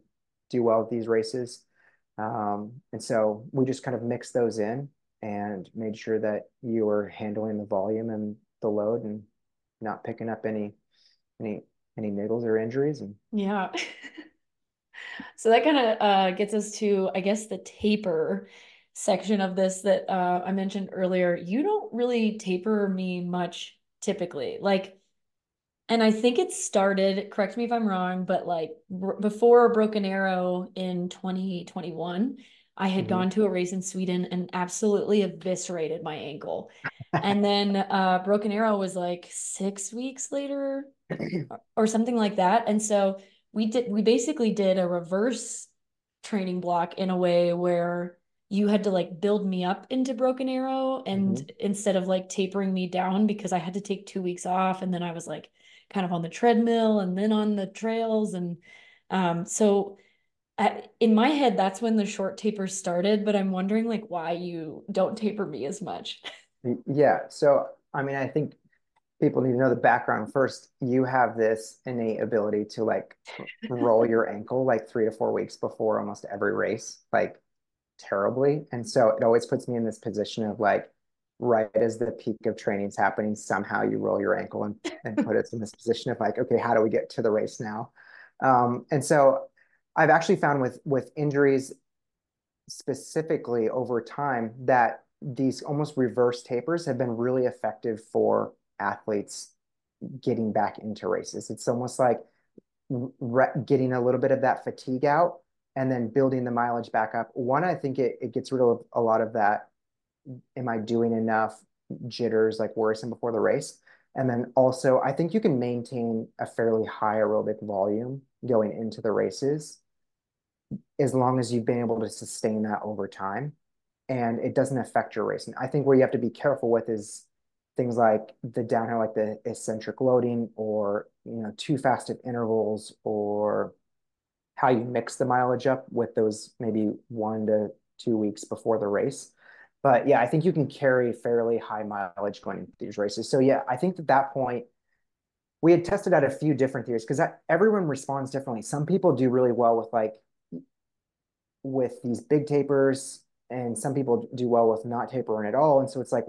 do well with these races. Um, and so we just kind of mixed those in and made sure that you were handling the volume and the load and not picking up any any any niggles or injuries and yeah so that kind of uh, gets us to i guess the taper section of this that uh, I mentioned earlier, you don't really taper me much typically. Like, and I think it started, correct me if I'm wrong, but like r- before Broken Arrow in 2021, I had mm-hmm. gone to a race in Sweden and absolutely eviscerated my ankle. and then uh, Broken Arrow was like six weeks later or something like that. And so we did, we basically did a reverse training block in a way where you had to like build me up into Broken Arrow and mm-hmm. instead of like tapering me down because I had to take two weeks off and then I was like kind of on the treadmill and then on the trails and um so in my head that's when the short taper started but I'm wondering like why you don't taper me as much. Yeah, so I mean I think people need to know the background first. You have this innate ability to like roll your ankle like 3 to 4 weeks before almost every race. Like terribly. And so it always puts me in this position of like, right as the peak of training is happening, somehow you roll your ankle and, and put us in this position of like, okay, how do we get to the race now? Um, and so I've actually found with with injuries specifically over time that these almost reverse tapers have been really effective for athletes getting back into races. It's almost like getting a little bit of that fatigue out and then building the mileage back up. One, I think it, it gets rid of a lot of that. Am I doing enough jitters, like worrisome before the race? And then also, I think you can maintain a fairly high aerobic volume going into the races as long as you've been able to sustain that over time. and it doesn't affect your racing. I think where you have to be careful with is things like the downhill, like the eccentric loading or, you know, too fast at intervals or how you mix the mileage up with those maybe one to two weeks before the race. But yeah, I think you can carry fairly high mileage going into these races. So yeah, I think at that point, we had tested out a few different theories because everyone responds differently. Some people do really well with like with these big tapers, and some people do well with not tapering at all. And so it's like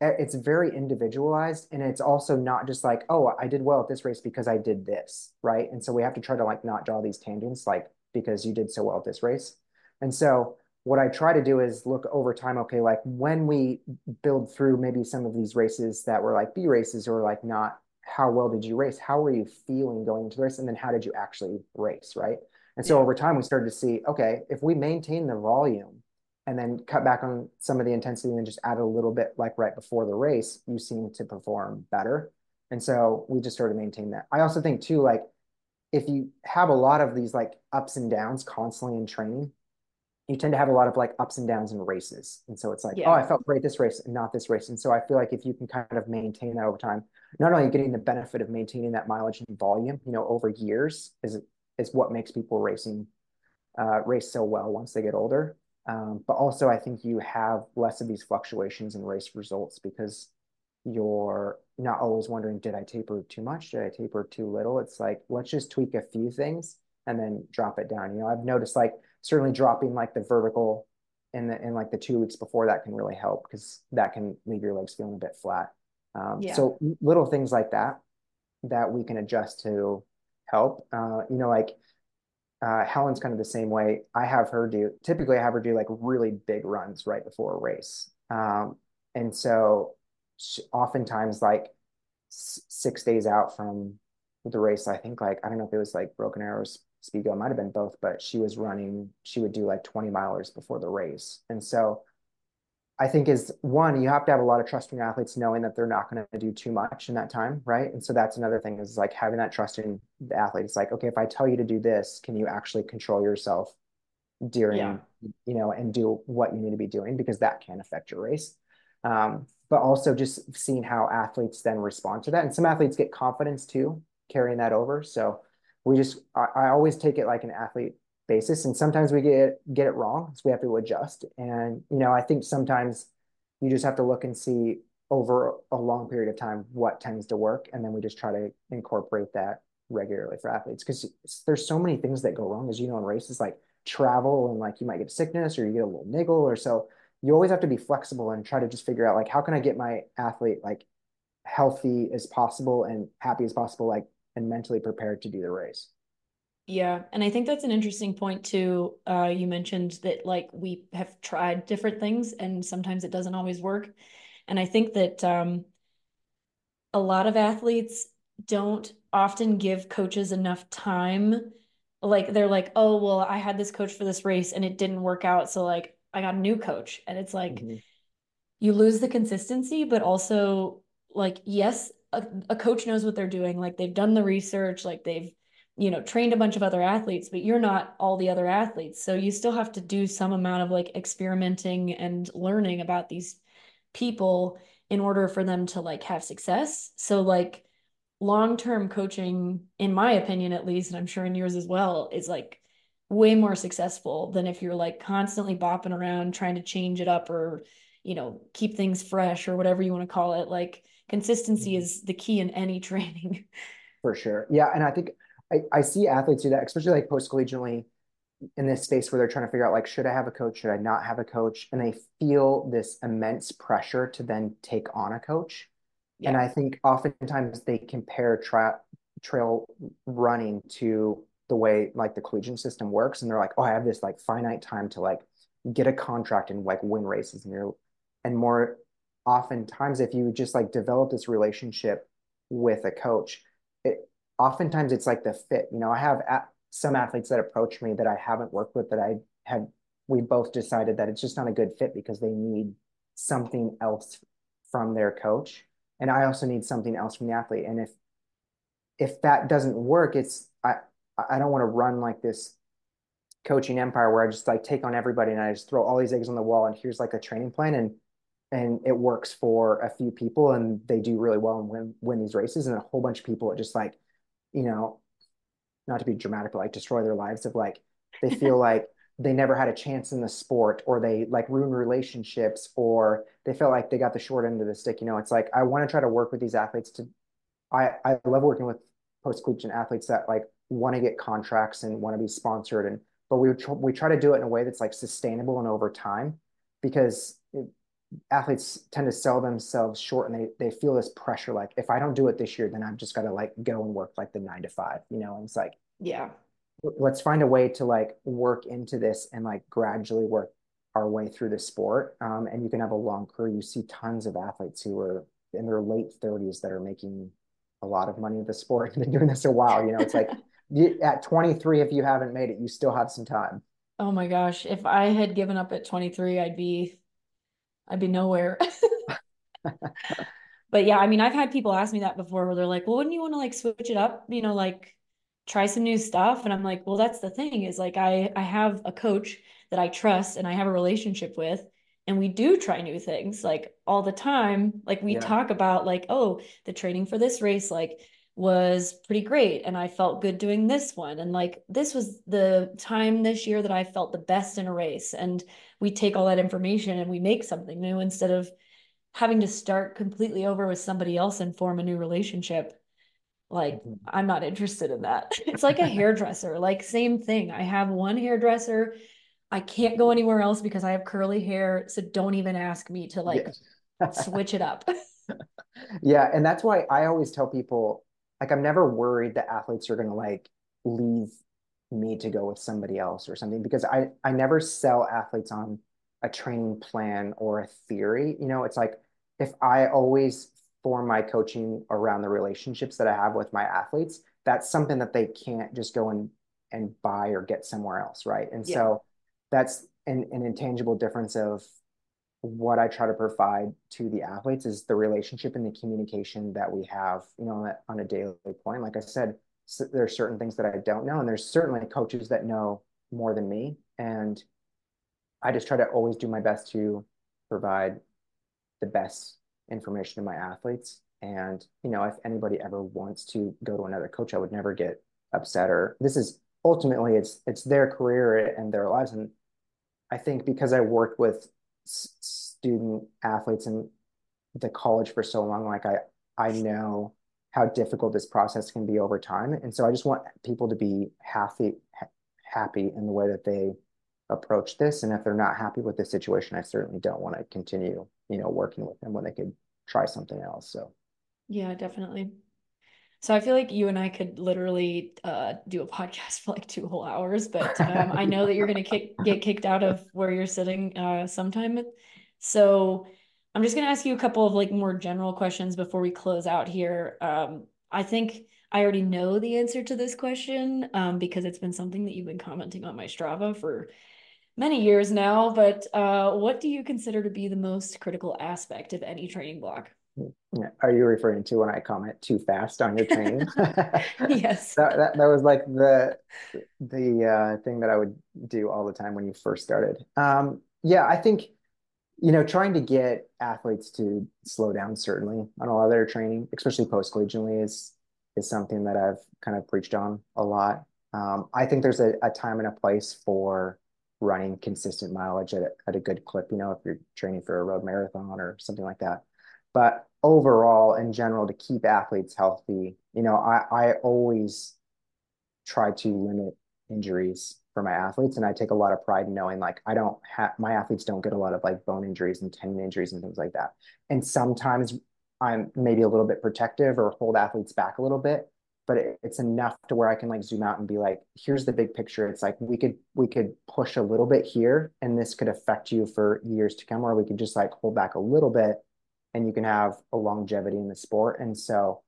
it's very individualized, and it's also not just like, oh, I did well at this race because I did this, right? And so we have to try to like not draw these tangents, like because you did so well at this race. And so what I try to do is look over time, okay, like when we build through maybe some of these races that were like B races or like not, how well did you race? How were you feeling going into the race? And then how did you actually race, right? And so yeah. over time, we started to see, okay, if we maintain the volume and then cut back on some of the intensity and just add a little bit like right before the race, you seem to perform better. And so we just sort of maintain that. I also think too, like if you have a lot of these like ups and downs constantly in training, you tend to have a lot of like ups and downs in races. And so it's like, yeah. oh, I felt great this race and not this race. And so I feel like if you can kind of maintain that over time, not only getting the benefit of maintaining that mileage and volume, you know, over years is is what makes people racing uh, race so well once they get older. Um, but also, I think you have less of these fluctuations in race results because you're not always wondering, did I taper too much? Did I taper too little? It's like, let's just tweak a few things and then drop it down. You know, I've noticed like certainly dropping like the vertical in the in like the two weeks before that can really help because that can leave your legs feeling a bit flat. Um, yeah. So little things like that that we can adjust to help. Uh, you know, like uh, Helen's kind of the same way. I have her do typically I have her do like really big runs right before a race, um, and so she, oftentimes like s- six days out from the race, I think like I don't know if it was like Broken Arrows Speedgoat, might have been both, but she was running. She would do like twenty milers before the race, and so I think is one, you have to have a lot of trust in your athletes knowing that they're not going to do too much in that time, right? And so that's another thing is like having that trust in the athlete. It's like, okay, if I tell you to do this, can you actually control yourself during, yeah. you know, and do what you need to be doing because that can affect your race. Um, but also just seeing how athletes then respond to that. And some athletes get confidence too, carrying that over. So we just, I, I always take it like an athlete basis. And sometimes we get get it wrong so we have to adjust. And you know i think sometimes you just have to look and see over a long period of time what tends to work. And then we just try to incorporate that regularly for athletes. Because there's so many things that go wrong as you know in races like travel and like you might get sickness or you get a little niggle or so. You always have to be flexible and try to just figure out like how can i get my athlete like healthy as possible and happy as possible like and mentally prepared to do the race yeah, and I think that's an interesting point too. Uh, you mentioned that like we have tried different things and sometimes it doesn't always work. And I think that um, a lot of athletes don't often give coaches enough time. Like they're like, oh, well, I had this coach for this race and it didn't work out. So like I got a new coach. And it's like mm-hmm. you lose the consistency, but also like, yes, a, a coach knows what they're doing. Like they've done the research, like they've you know trained a bunch of other athletes but you're not all the other athletes. So you still have to do some amount of like experimenting and learning about these people in order for them to like have success. So like long-term coaching in my opinion at least and i'm sure in yours as well is like way more successful than if you're like constantly bopping around trying to change it up or you know keep things fresh or whatever you want to call it. Like consistency mm-hmm. is the key in any training. For sure. Yeah and i think I, I see athletes do that, especially like post collegiately in this space where they're trying to figure out like, should I have a coach? Should I not have a coach? And they feel this immense pressure to then take on a coach. Yeah. And I think oftentimes they compare tra- trail running to the way like the collegiate system works. And they're like, oh, I have this like finite time to like get a contract and like win races. And you're, and more oftentimes, if you just like develop this relationship with a coach, oftentimes it's like the fit. You know, I have some athletes that approach me that I haven't worked with that I have. We both decided that it's just not a good fit because they need something else from their coach, and I also need something else from the athlete. And if if that doesn't work, it's I I don't want to run like this coaching empire where I just like take on everybody and I just throw all these eggs on the wall and here's like a training plan and and it works for a few people and they do really well and win win these races and a whole bunch of people it just like you know not to be dramatic but like destroy their lives of like they feel like they never had a chance in the sport or they like ruin relationships or they felt like they got the short end of the stick you know? It's like I want to try to work with these athletes to I I love working with post collegiate athletes that like want to get contracts and want to be sponsored and but we tr- we try to do it in a way that's like sustainable and over time because athletes tend to sell themselves short and they they feel this pressure like if I don't do it this year then I've just got to like go and work like the 9 to 5 you know? And it's like yeah. Let's find a way to like work into this and like gradually work our way through the sport. Um, and you can have a long career. You see tons of athletes who are in their late 30s that are making a lot of money in the sport and been doing this a while you know? It's like you, at 23 if you haven't made it you still have some time. Oh my gosh. If i had given up at 23 i'd be i'd be nowhere. But yeah i mean i've had people ask me that before where they're like well wouldn't you want to like switch it up you know like try some new stuff? And i'm like well that's the thing is like i i have a coach that i trust and i have a relationship with and we do try new things like all the time. Like we yeah. talk about like oh the training for this race like was pretty great and I felt good doing this one and like this was the time this year that I felt the best in a race and we take all that information and we make something new instead of having to start completely over with somebody else and form a new relationship. Like mm-hmm. I'm not interested in that. It's like a hairdresser. Like same thing. I have one hairdresser. I can't go anywhere else because I have curly hair so don't even ask me to like switch it up. Yeah and that's why I always tell people like I'm never worried that athletes are going to like leave me to go with somebody else or something because I I never sell athletes on a training plan or a theory. You know, it's like if I always form my coaching around the relationships that I have with my athletes, that's something that they can't just go and and buy or get somewhere else, right? And yeah. so that's an, an intangible difference of what I try to provide to the athletes is the relationship and the communication that we have, you know, on a daily point. Like I said, there's certain things that I don't know, and there's certainly coaches that know more than me, and I just try to always do my best to provide the best information to my athletes. And you know, if anybody ever wants to go to another coach, I would never get upset. Or this is ultimately it's it's their career and their lives, and I think because I worked with student athletes in the college for so long like i i know how difficult this process can be over time. And so i just want people to be happy happy in the way that they approach this. And if they're not happy with the situation i certainly don't want to continue you know working with them when they could try something else so. Yeah definitely. So I feel like you and I could literally uh, do a podcast for like two whole hours, but um, I know that you're going to get kicked out of where you're sitting uh, sometime. So I'm just going to ask you a couple of like more general questions before we close out here. Um, I think I already know the answer to this question um, because it's been something that you've been commenting on my Strava for many years now. But uh, what do you consider to be the most critical aspect of any training block? Are you referring to when I comment too fast on your training? yes. that, that, that was like the the uh, thing that I would do all the time when you first started. Um, yeah, I think you know trying to get athletes to slow down certainly on a lot of their training, especially post collegiately, is is something that I've kind of preached on a lot. Um, I think there's a, a time and a place for running consistent mileage at a, at a good clip. You know, if you're training for a road marathon or something like that. But overall, in general, to keep athletes healthy, you know, I, I always try to limit injuries for my athletes. And I take a lot of pride in knowing like I don't have my athletes don't get a lot of like bone injuries and tendon injuries and things like that. And sometimes I'm maybe a little bit protective or hold athletes back a little bit, but it, it's enough to where I can like zoom out and be like, here's the big picture. It's like we could we could push a little bit here and this could affect you for years to come, or we could just like hold back a little bit and you can have a longevity in the sport. And so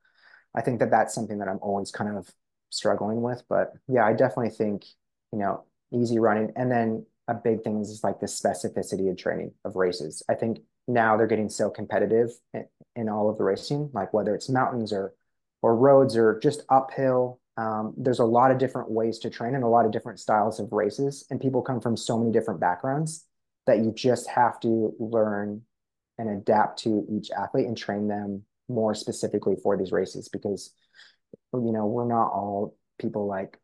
I think that that's something that I'm always kind of struggling with. But yeah, I definitely think, you know, easy running. And then a big thing is like the specificity of training of races. I think now they're getting so competitive in, in all of the racing, like whether it's mountains or or roads or just uphill. um, there's a lot of different ways to train and a lot of different styles of races, and people come from so many different backgrounds that you just have to learn and adapt to each athlete and train them more specifically for these races because you know we're not all people like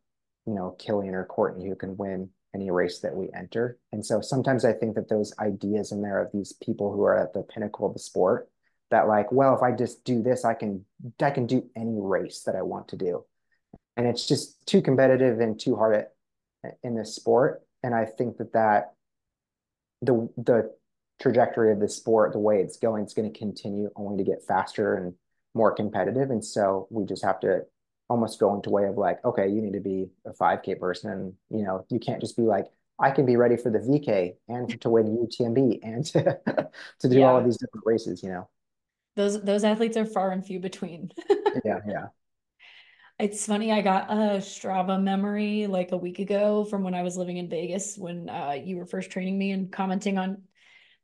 you know Kilian or Courtney who can win any race that we enter. And so sometimes I think that those ideas in there of these people who are at the pinnacle of the sport that like, well, if I just do this, I can I can do any race that I want to do. And it's just too competitive and too hard at, in this sport. And I think that that the the trajectory of the sport, the way it's going, it's going to continue only to get faster and more competitive. And so we just have to almost go into way of like, okay, you need to be a 5K person. You know, you can't just be like, I can be ready for the VK and to win UTMB and to, to do yeah. all of these different races, you know. Those those athletes are far and few between. yeah, yeah. It's funny, I got a Strava memory like a week ago from when I was living in Vegas when uh, you were first training me and commenting on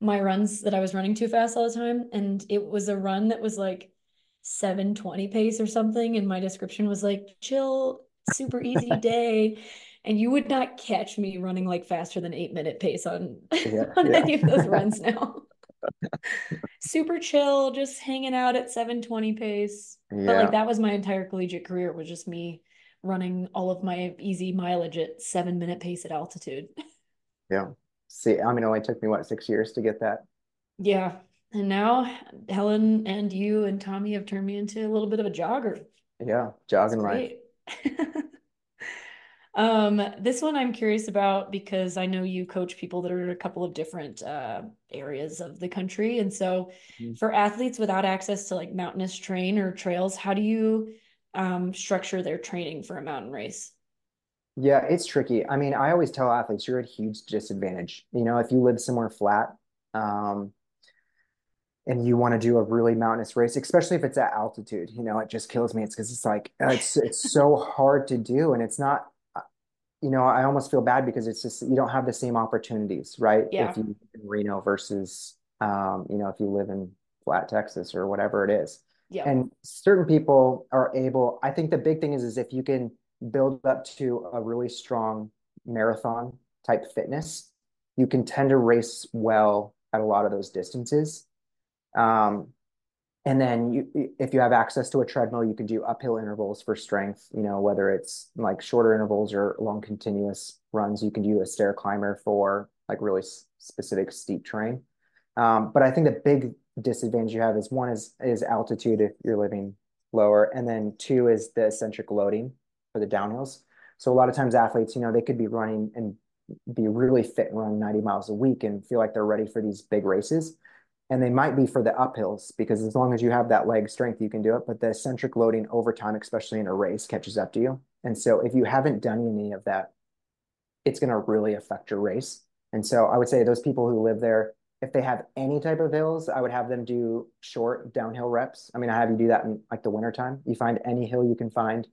my runs that I was running too fast all the time. And it was a run that was like 720 pace or something. And my description was like, chill, super easy day. and you would not catch me running like faster than eight minute pace on, yeah, on yeah. any of those runs now. super chill, just hanging out at 720 pace. Yeah. But like that was my entire collegiate career was just me running all of my easy mileage at seven minute pace at altitude. Yeah. See, I mean, it only took me what, six years to get that. Yeah. And now Helen and you and Tommy have turned me into a little bit of a jogger. Yeah, jogging right. um, this one I'm curious about because I know you coach people that are in a couple of different uh, areas of the country. And so mm-hmm. for athletes without access to like mountainous terrain or trails, how do you um, structure their training for a mountain race? Yeah, it's tricky. I mean, I always tell athletes you're at huge disadvantage. You know, if you live somewhere flat, um, and you want to do a really mountainous race, especially if it's at altitude, you know, it just kills me. It's because it's like it's it's so hard to do, and it's not. Uh, you know, I almost feel bad because it's just you don't have the same opportunities, right? Yeah. If you in Reno versus, um, you know, if you live in flat Texas or whatever it is. Yeah. And certain people are able. I think the big thing is is if you can build up to a really strong marathon type fitness, you can tend to race well at a lot of those distances um, and then you, if you have access to a treadmill, you can do uphill intervals for strength, you know, whether it's like shorter intervals or long continuous runs, you can do a stair climber for like really specific steep terrain. Um, but I think the big disadvantage you have is one is, is altitude if you're living lower. And then two is the eccentric loading for the downhills. So a lot of times athletes, you know, they could be running and be really fit and run 90 miles a week and feel like they're ready for these big races and they might be for the uphills because as long as you have that leg strength, you can do it. But the eccentric loading over time, especially in a race, catches up to you. And so if you haven't done any of that, it's going to really affect your race. And so I would say those people who live there, if they have any type of hills, I would have them do short downhill reps. I mean, I have you do that in like the wintertime. You find any hill you can find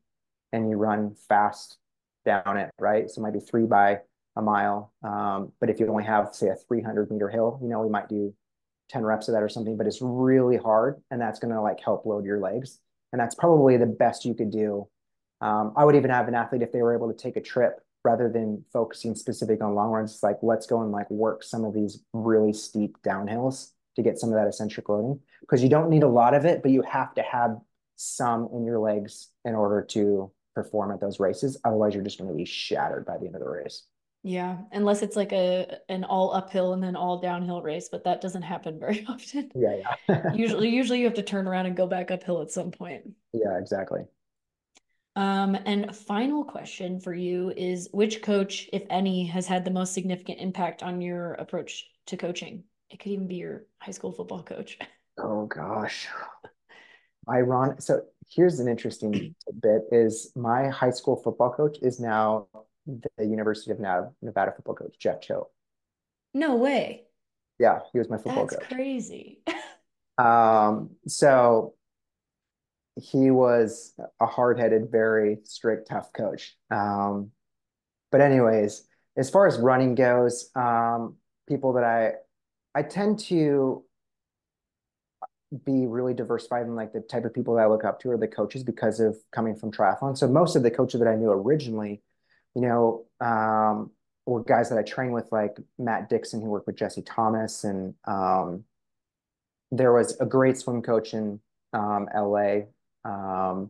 and you run fast down it, right? So it might be three by a mile. Um, but if you only have, say, a 300 meter hill, you know, we might do 10 reps of that or something, but it's really hard and that's going to like help load your legs. And that's probably the best you could do. Um, I would even have an athlete if they were able to take a trip rather than focusing specific on long runs. It's like, let's go and like work some of these really steep downhills to get some of that eccentric loading because you don't need a lot of it, but you have to have some in your legs in order to perform at those races. Otherwise, you're just going to be shattered by the end of the race. Yeah, unless it's like a an all uphill and then all downhill race, but that doesn't happen very often. Yeah, yeah. usually usually you have to turn around and go back uphill at some point. Yeah, exactly. Um, and final question for you is which coach, if any, has had the most significant impact on your approach to coaching? It could even be your high school football coach. Oh gosh. Iron. So here's an interesting bit is my high school football coach is now the University of Nevada football coach, Jeff Choate. No way. Yeah, he was my football That's coach. crazy. um, so he was a hard-headed, very strict, tough coach. Um, but anyways, as far as running goes, um, people that I I tend to be really diversified in like the type of people that I look up to are the coaches because of coming from triathlon. So most of the coaches that I knew originally, you know, um, were guys that I trained with, like Matt Dixon, who worked with Jesse Thomas, and um, there was a great swim coach in um, LA um,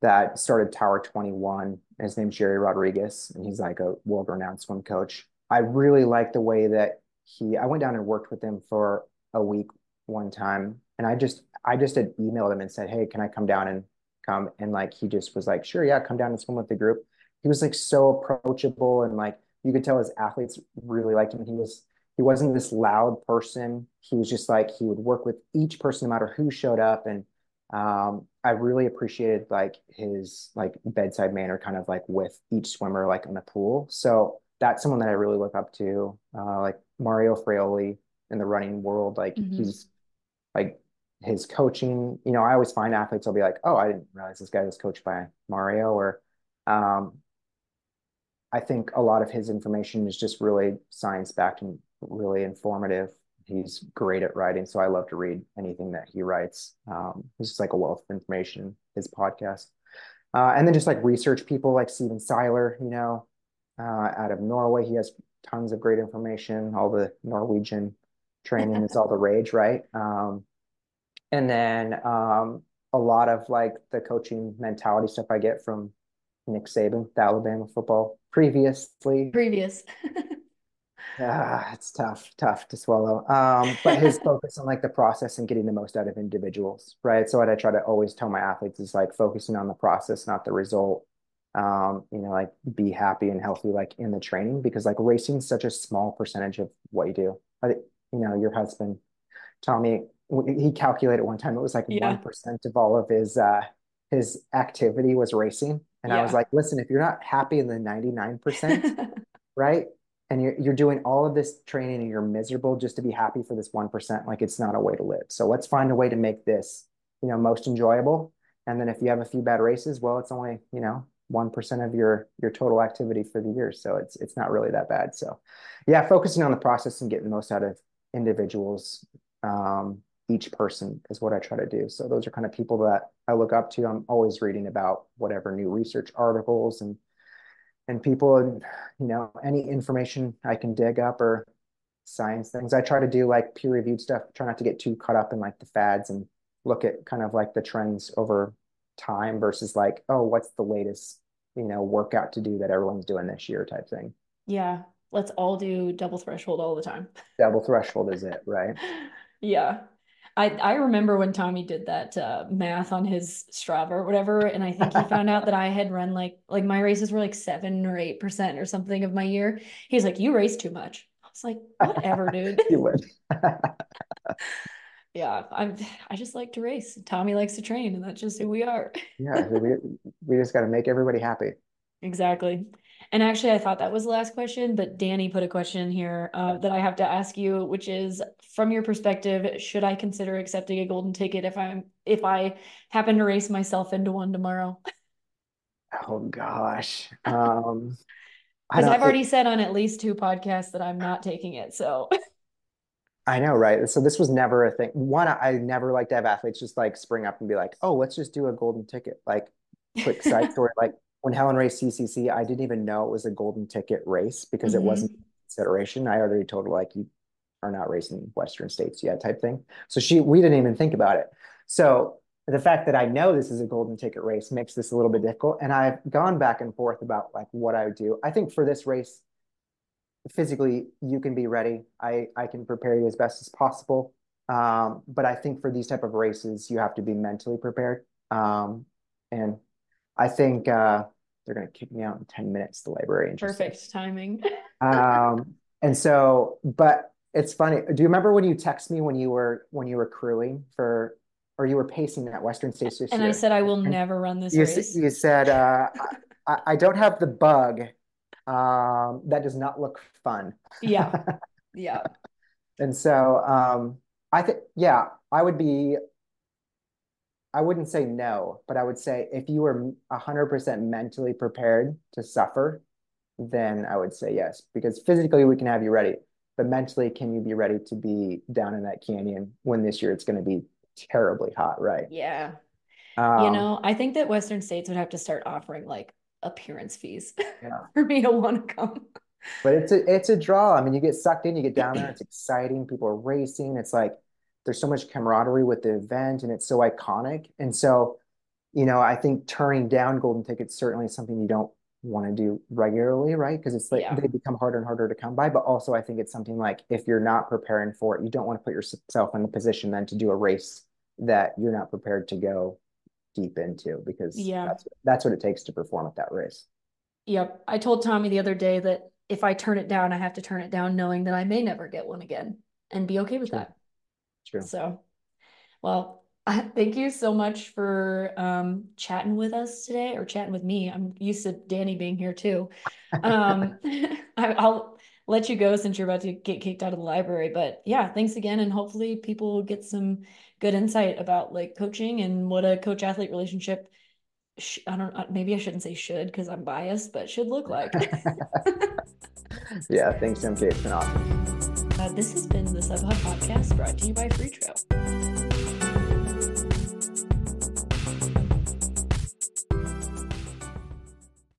that started Tower 21. His name's Gerry Rodrigues, and he's like a world-renowned swim coach. I really like the way that he. I went down and worked with him for a week one time, and I just I just had emailed him and said, "Hey, can I come down and come?" And like he just was like, "Sure, yeah, come down and swim with the group." He was like so approachable and like you could tell his athletes really liked him. He was he wasn't this loud person. He was just like he would work with each person no matter who showed up and um, I really appreciated like his like bedside manner kind of like with each swimmer like in the pool. So that's someone that I really look up to. Uh, like Mario Fraioli in the running world, like mm-hmm. he's like his coaching, you know, I always find athletes will be like, oh, I didn't realize this guy was coached by Mario or um, I think a lot of his information is just really science backed and really informative. He's great at writing, so I love to read anything that he writes. Um, he's just like a wealth of information. His podcast, uh, and then just like research people like Stephen Seiler, you know, uh, out of Norway, he has tons of great information. All the Norwegian training is all the rage, right? Um, and then um, a lot of like the coaching mentality stuff I get from Nick Saban, the Alabama football previously. Previous. Yeah, it's tough, tough to swallow. Um, but his focus on like the process and getting the most out of individuals, right? So what I try to always tell my athletes is like focusing on the process, not the result. Um, you know, like be happy and healthy, like in the training, because like racing is such a small percentage of what you do. I, you know, your husband, Tommy, he calculated one time it was like one yeah. of all of his uh his activity was racing. And yeah. I was like, listen, if you're not happy in the 99%, right? And you're, you're doing all of this training and you're miserable just to be happy for this 1%, like it's not a way to live. So let's find a way to make this, you know, most enjoyable. And then if you have a few bad races, well, it's only, you know, 1% of your, your total activity for the year. So it's, it's not really that bad. So yeah, focusing on the process and getting the most out of individuals, um, each person is what I try to do. So those are kind of people that I look up to. I'm always reading about whatever new research articles and and people and you know any information I can dig up or science things. I try to do like peer reviewed stuff. Try not to get too caught up in like the fads and look at kind of like the trends over time versus like oh what's the latest you know workout to do that everyone's doing this year type thing. Yeah, let's all do double threshold all the time. Double threshold is it, right? yeah. I, I remember when Tommy did that uh, math on his Strava or whatever, and I think he found out that I had run like like my races were like seven or eight percent or something of my year. He's like, "You race too much." I was like, "Whatever, dude." you would. yeah, I'm. I just like to race. Tommy likes to train, and that's just who we are. yeah, we we just got to make everybody happy. Exactly. And actually, I thought that was the last question, but Danny put a question here uh, that I have to ask you, which is from your perspective, should I consider accepting a golden ticket if I'm if I happen to race myself into one tomorrow? Oh gosh. Um because I've already said on at least two podcasts that I'm not taking it. So I know, right? So this was never a thing. One, I never like to have athletes just like spring up and be like, "Oh, let's just do a golden ticket." Like, quick side story. Like when Helen raced CCC, I didn't even know it was a golden ticket race because mm-hmm. it wasn't consideration. I already told her like you are not racing Western states yet, type thing. So she, we didn't even think about it. So the fact that I know this is a golden ticket race makes this a little bit difficult. And I've gone back and forth about like what I would do. I think for this race, physically you can be ready. I I can prepare you as best as possible. Um, but I think for these type of races, you have to be mentally prepared. Um, and I think uh, they're going to kick me out in 10 minutes, the library. Perfect timing. um, and so, but it's funny. Do you remember when you text me when you were, when you were crewing for, or you were pacing that Western States this And year? I said, I will and never run this you, race. You said, uh, I, I don't have the bug. Um, that does not look fun. Yeah. Yeah. and so, um, I think, yeah, I would be I wouldn't say no, but I would say if you were 100% mentally prepared to suffer, then I would say yes, because physically we can have you ready, but mentally, can you be ready to be down in that canyon when this year it's going to be terribly hot, right? Yeah. Um, You know, I think that Western states would have to start offering like appearance fees Yeah. for me to want to come. but it's a it's a draw. I mean, you get sucked in, you get down there, it's exciting. People are racing. It's like there's so much camaraderie with the event, and it's so iconic. And so, you know, I think turning down golden tickets certainly is something you don't want to do regularly, right? Because it's like Yeah. they become harder and harder to come by. But also, I think it's something like if you're not preparing for it, you don't want to put yourself in the position then to do a race that you're not prepared to go deep into because Yeah. that's that's what it takes to perform at that race. Yep. I told Tommy the other day that if I turn it down, I have to turn it down knowing that I may never get one again and be okay with True. that. True. So, well, thank you so much for um, chatting with us today or chatting with me. I'm used to Danny being here too. Um, I, I'll let you go since you're about to get kicked out of the library. But yeah, thanks again. And hopefully people will get some good insight about like coaching and what a coach athlete relationship. Sh- I don't, uh, maybe I shouldn't say should because I'm biased, but should look like. Yeah, thanks, Emkay. It's been awesome. Uh, this has been the Sub Hub Podcast brought to you by Freetrail.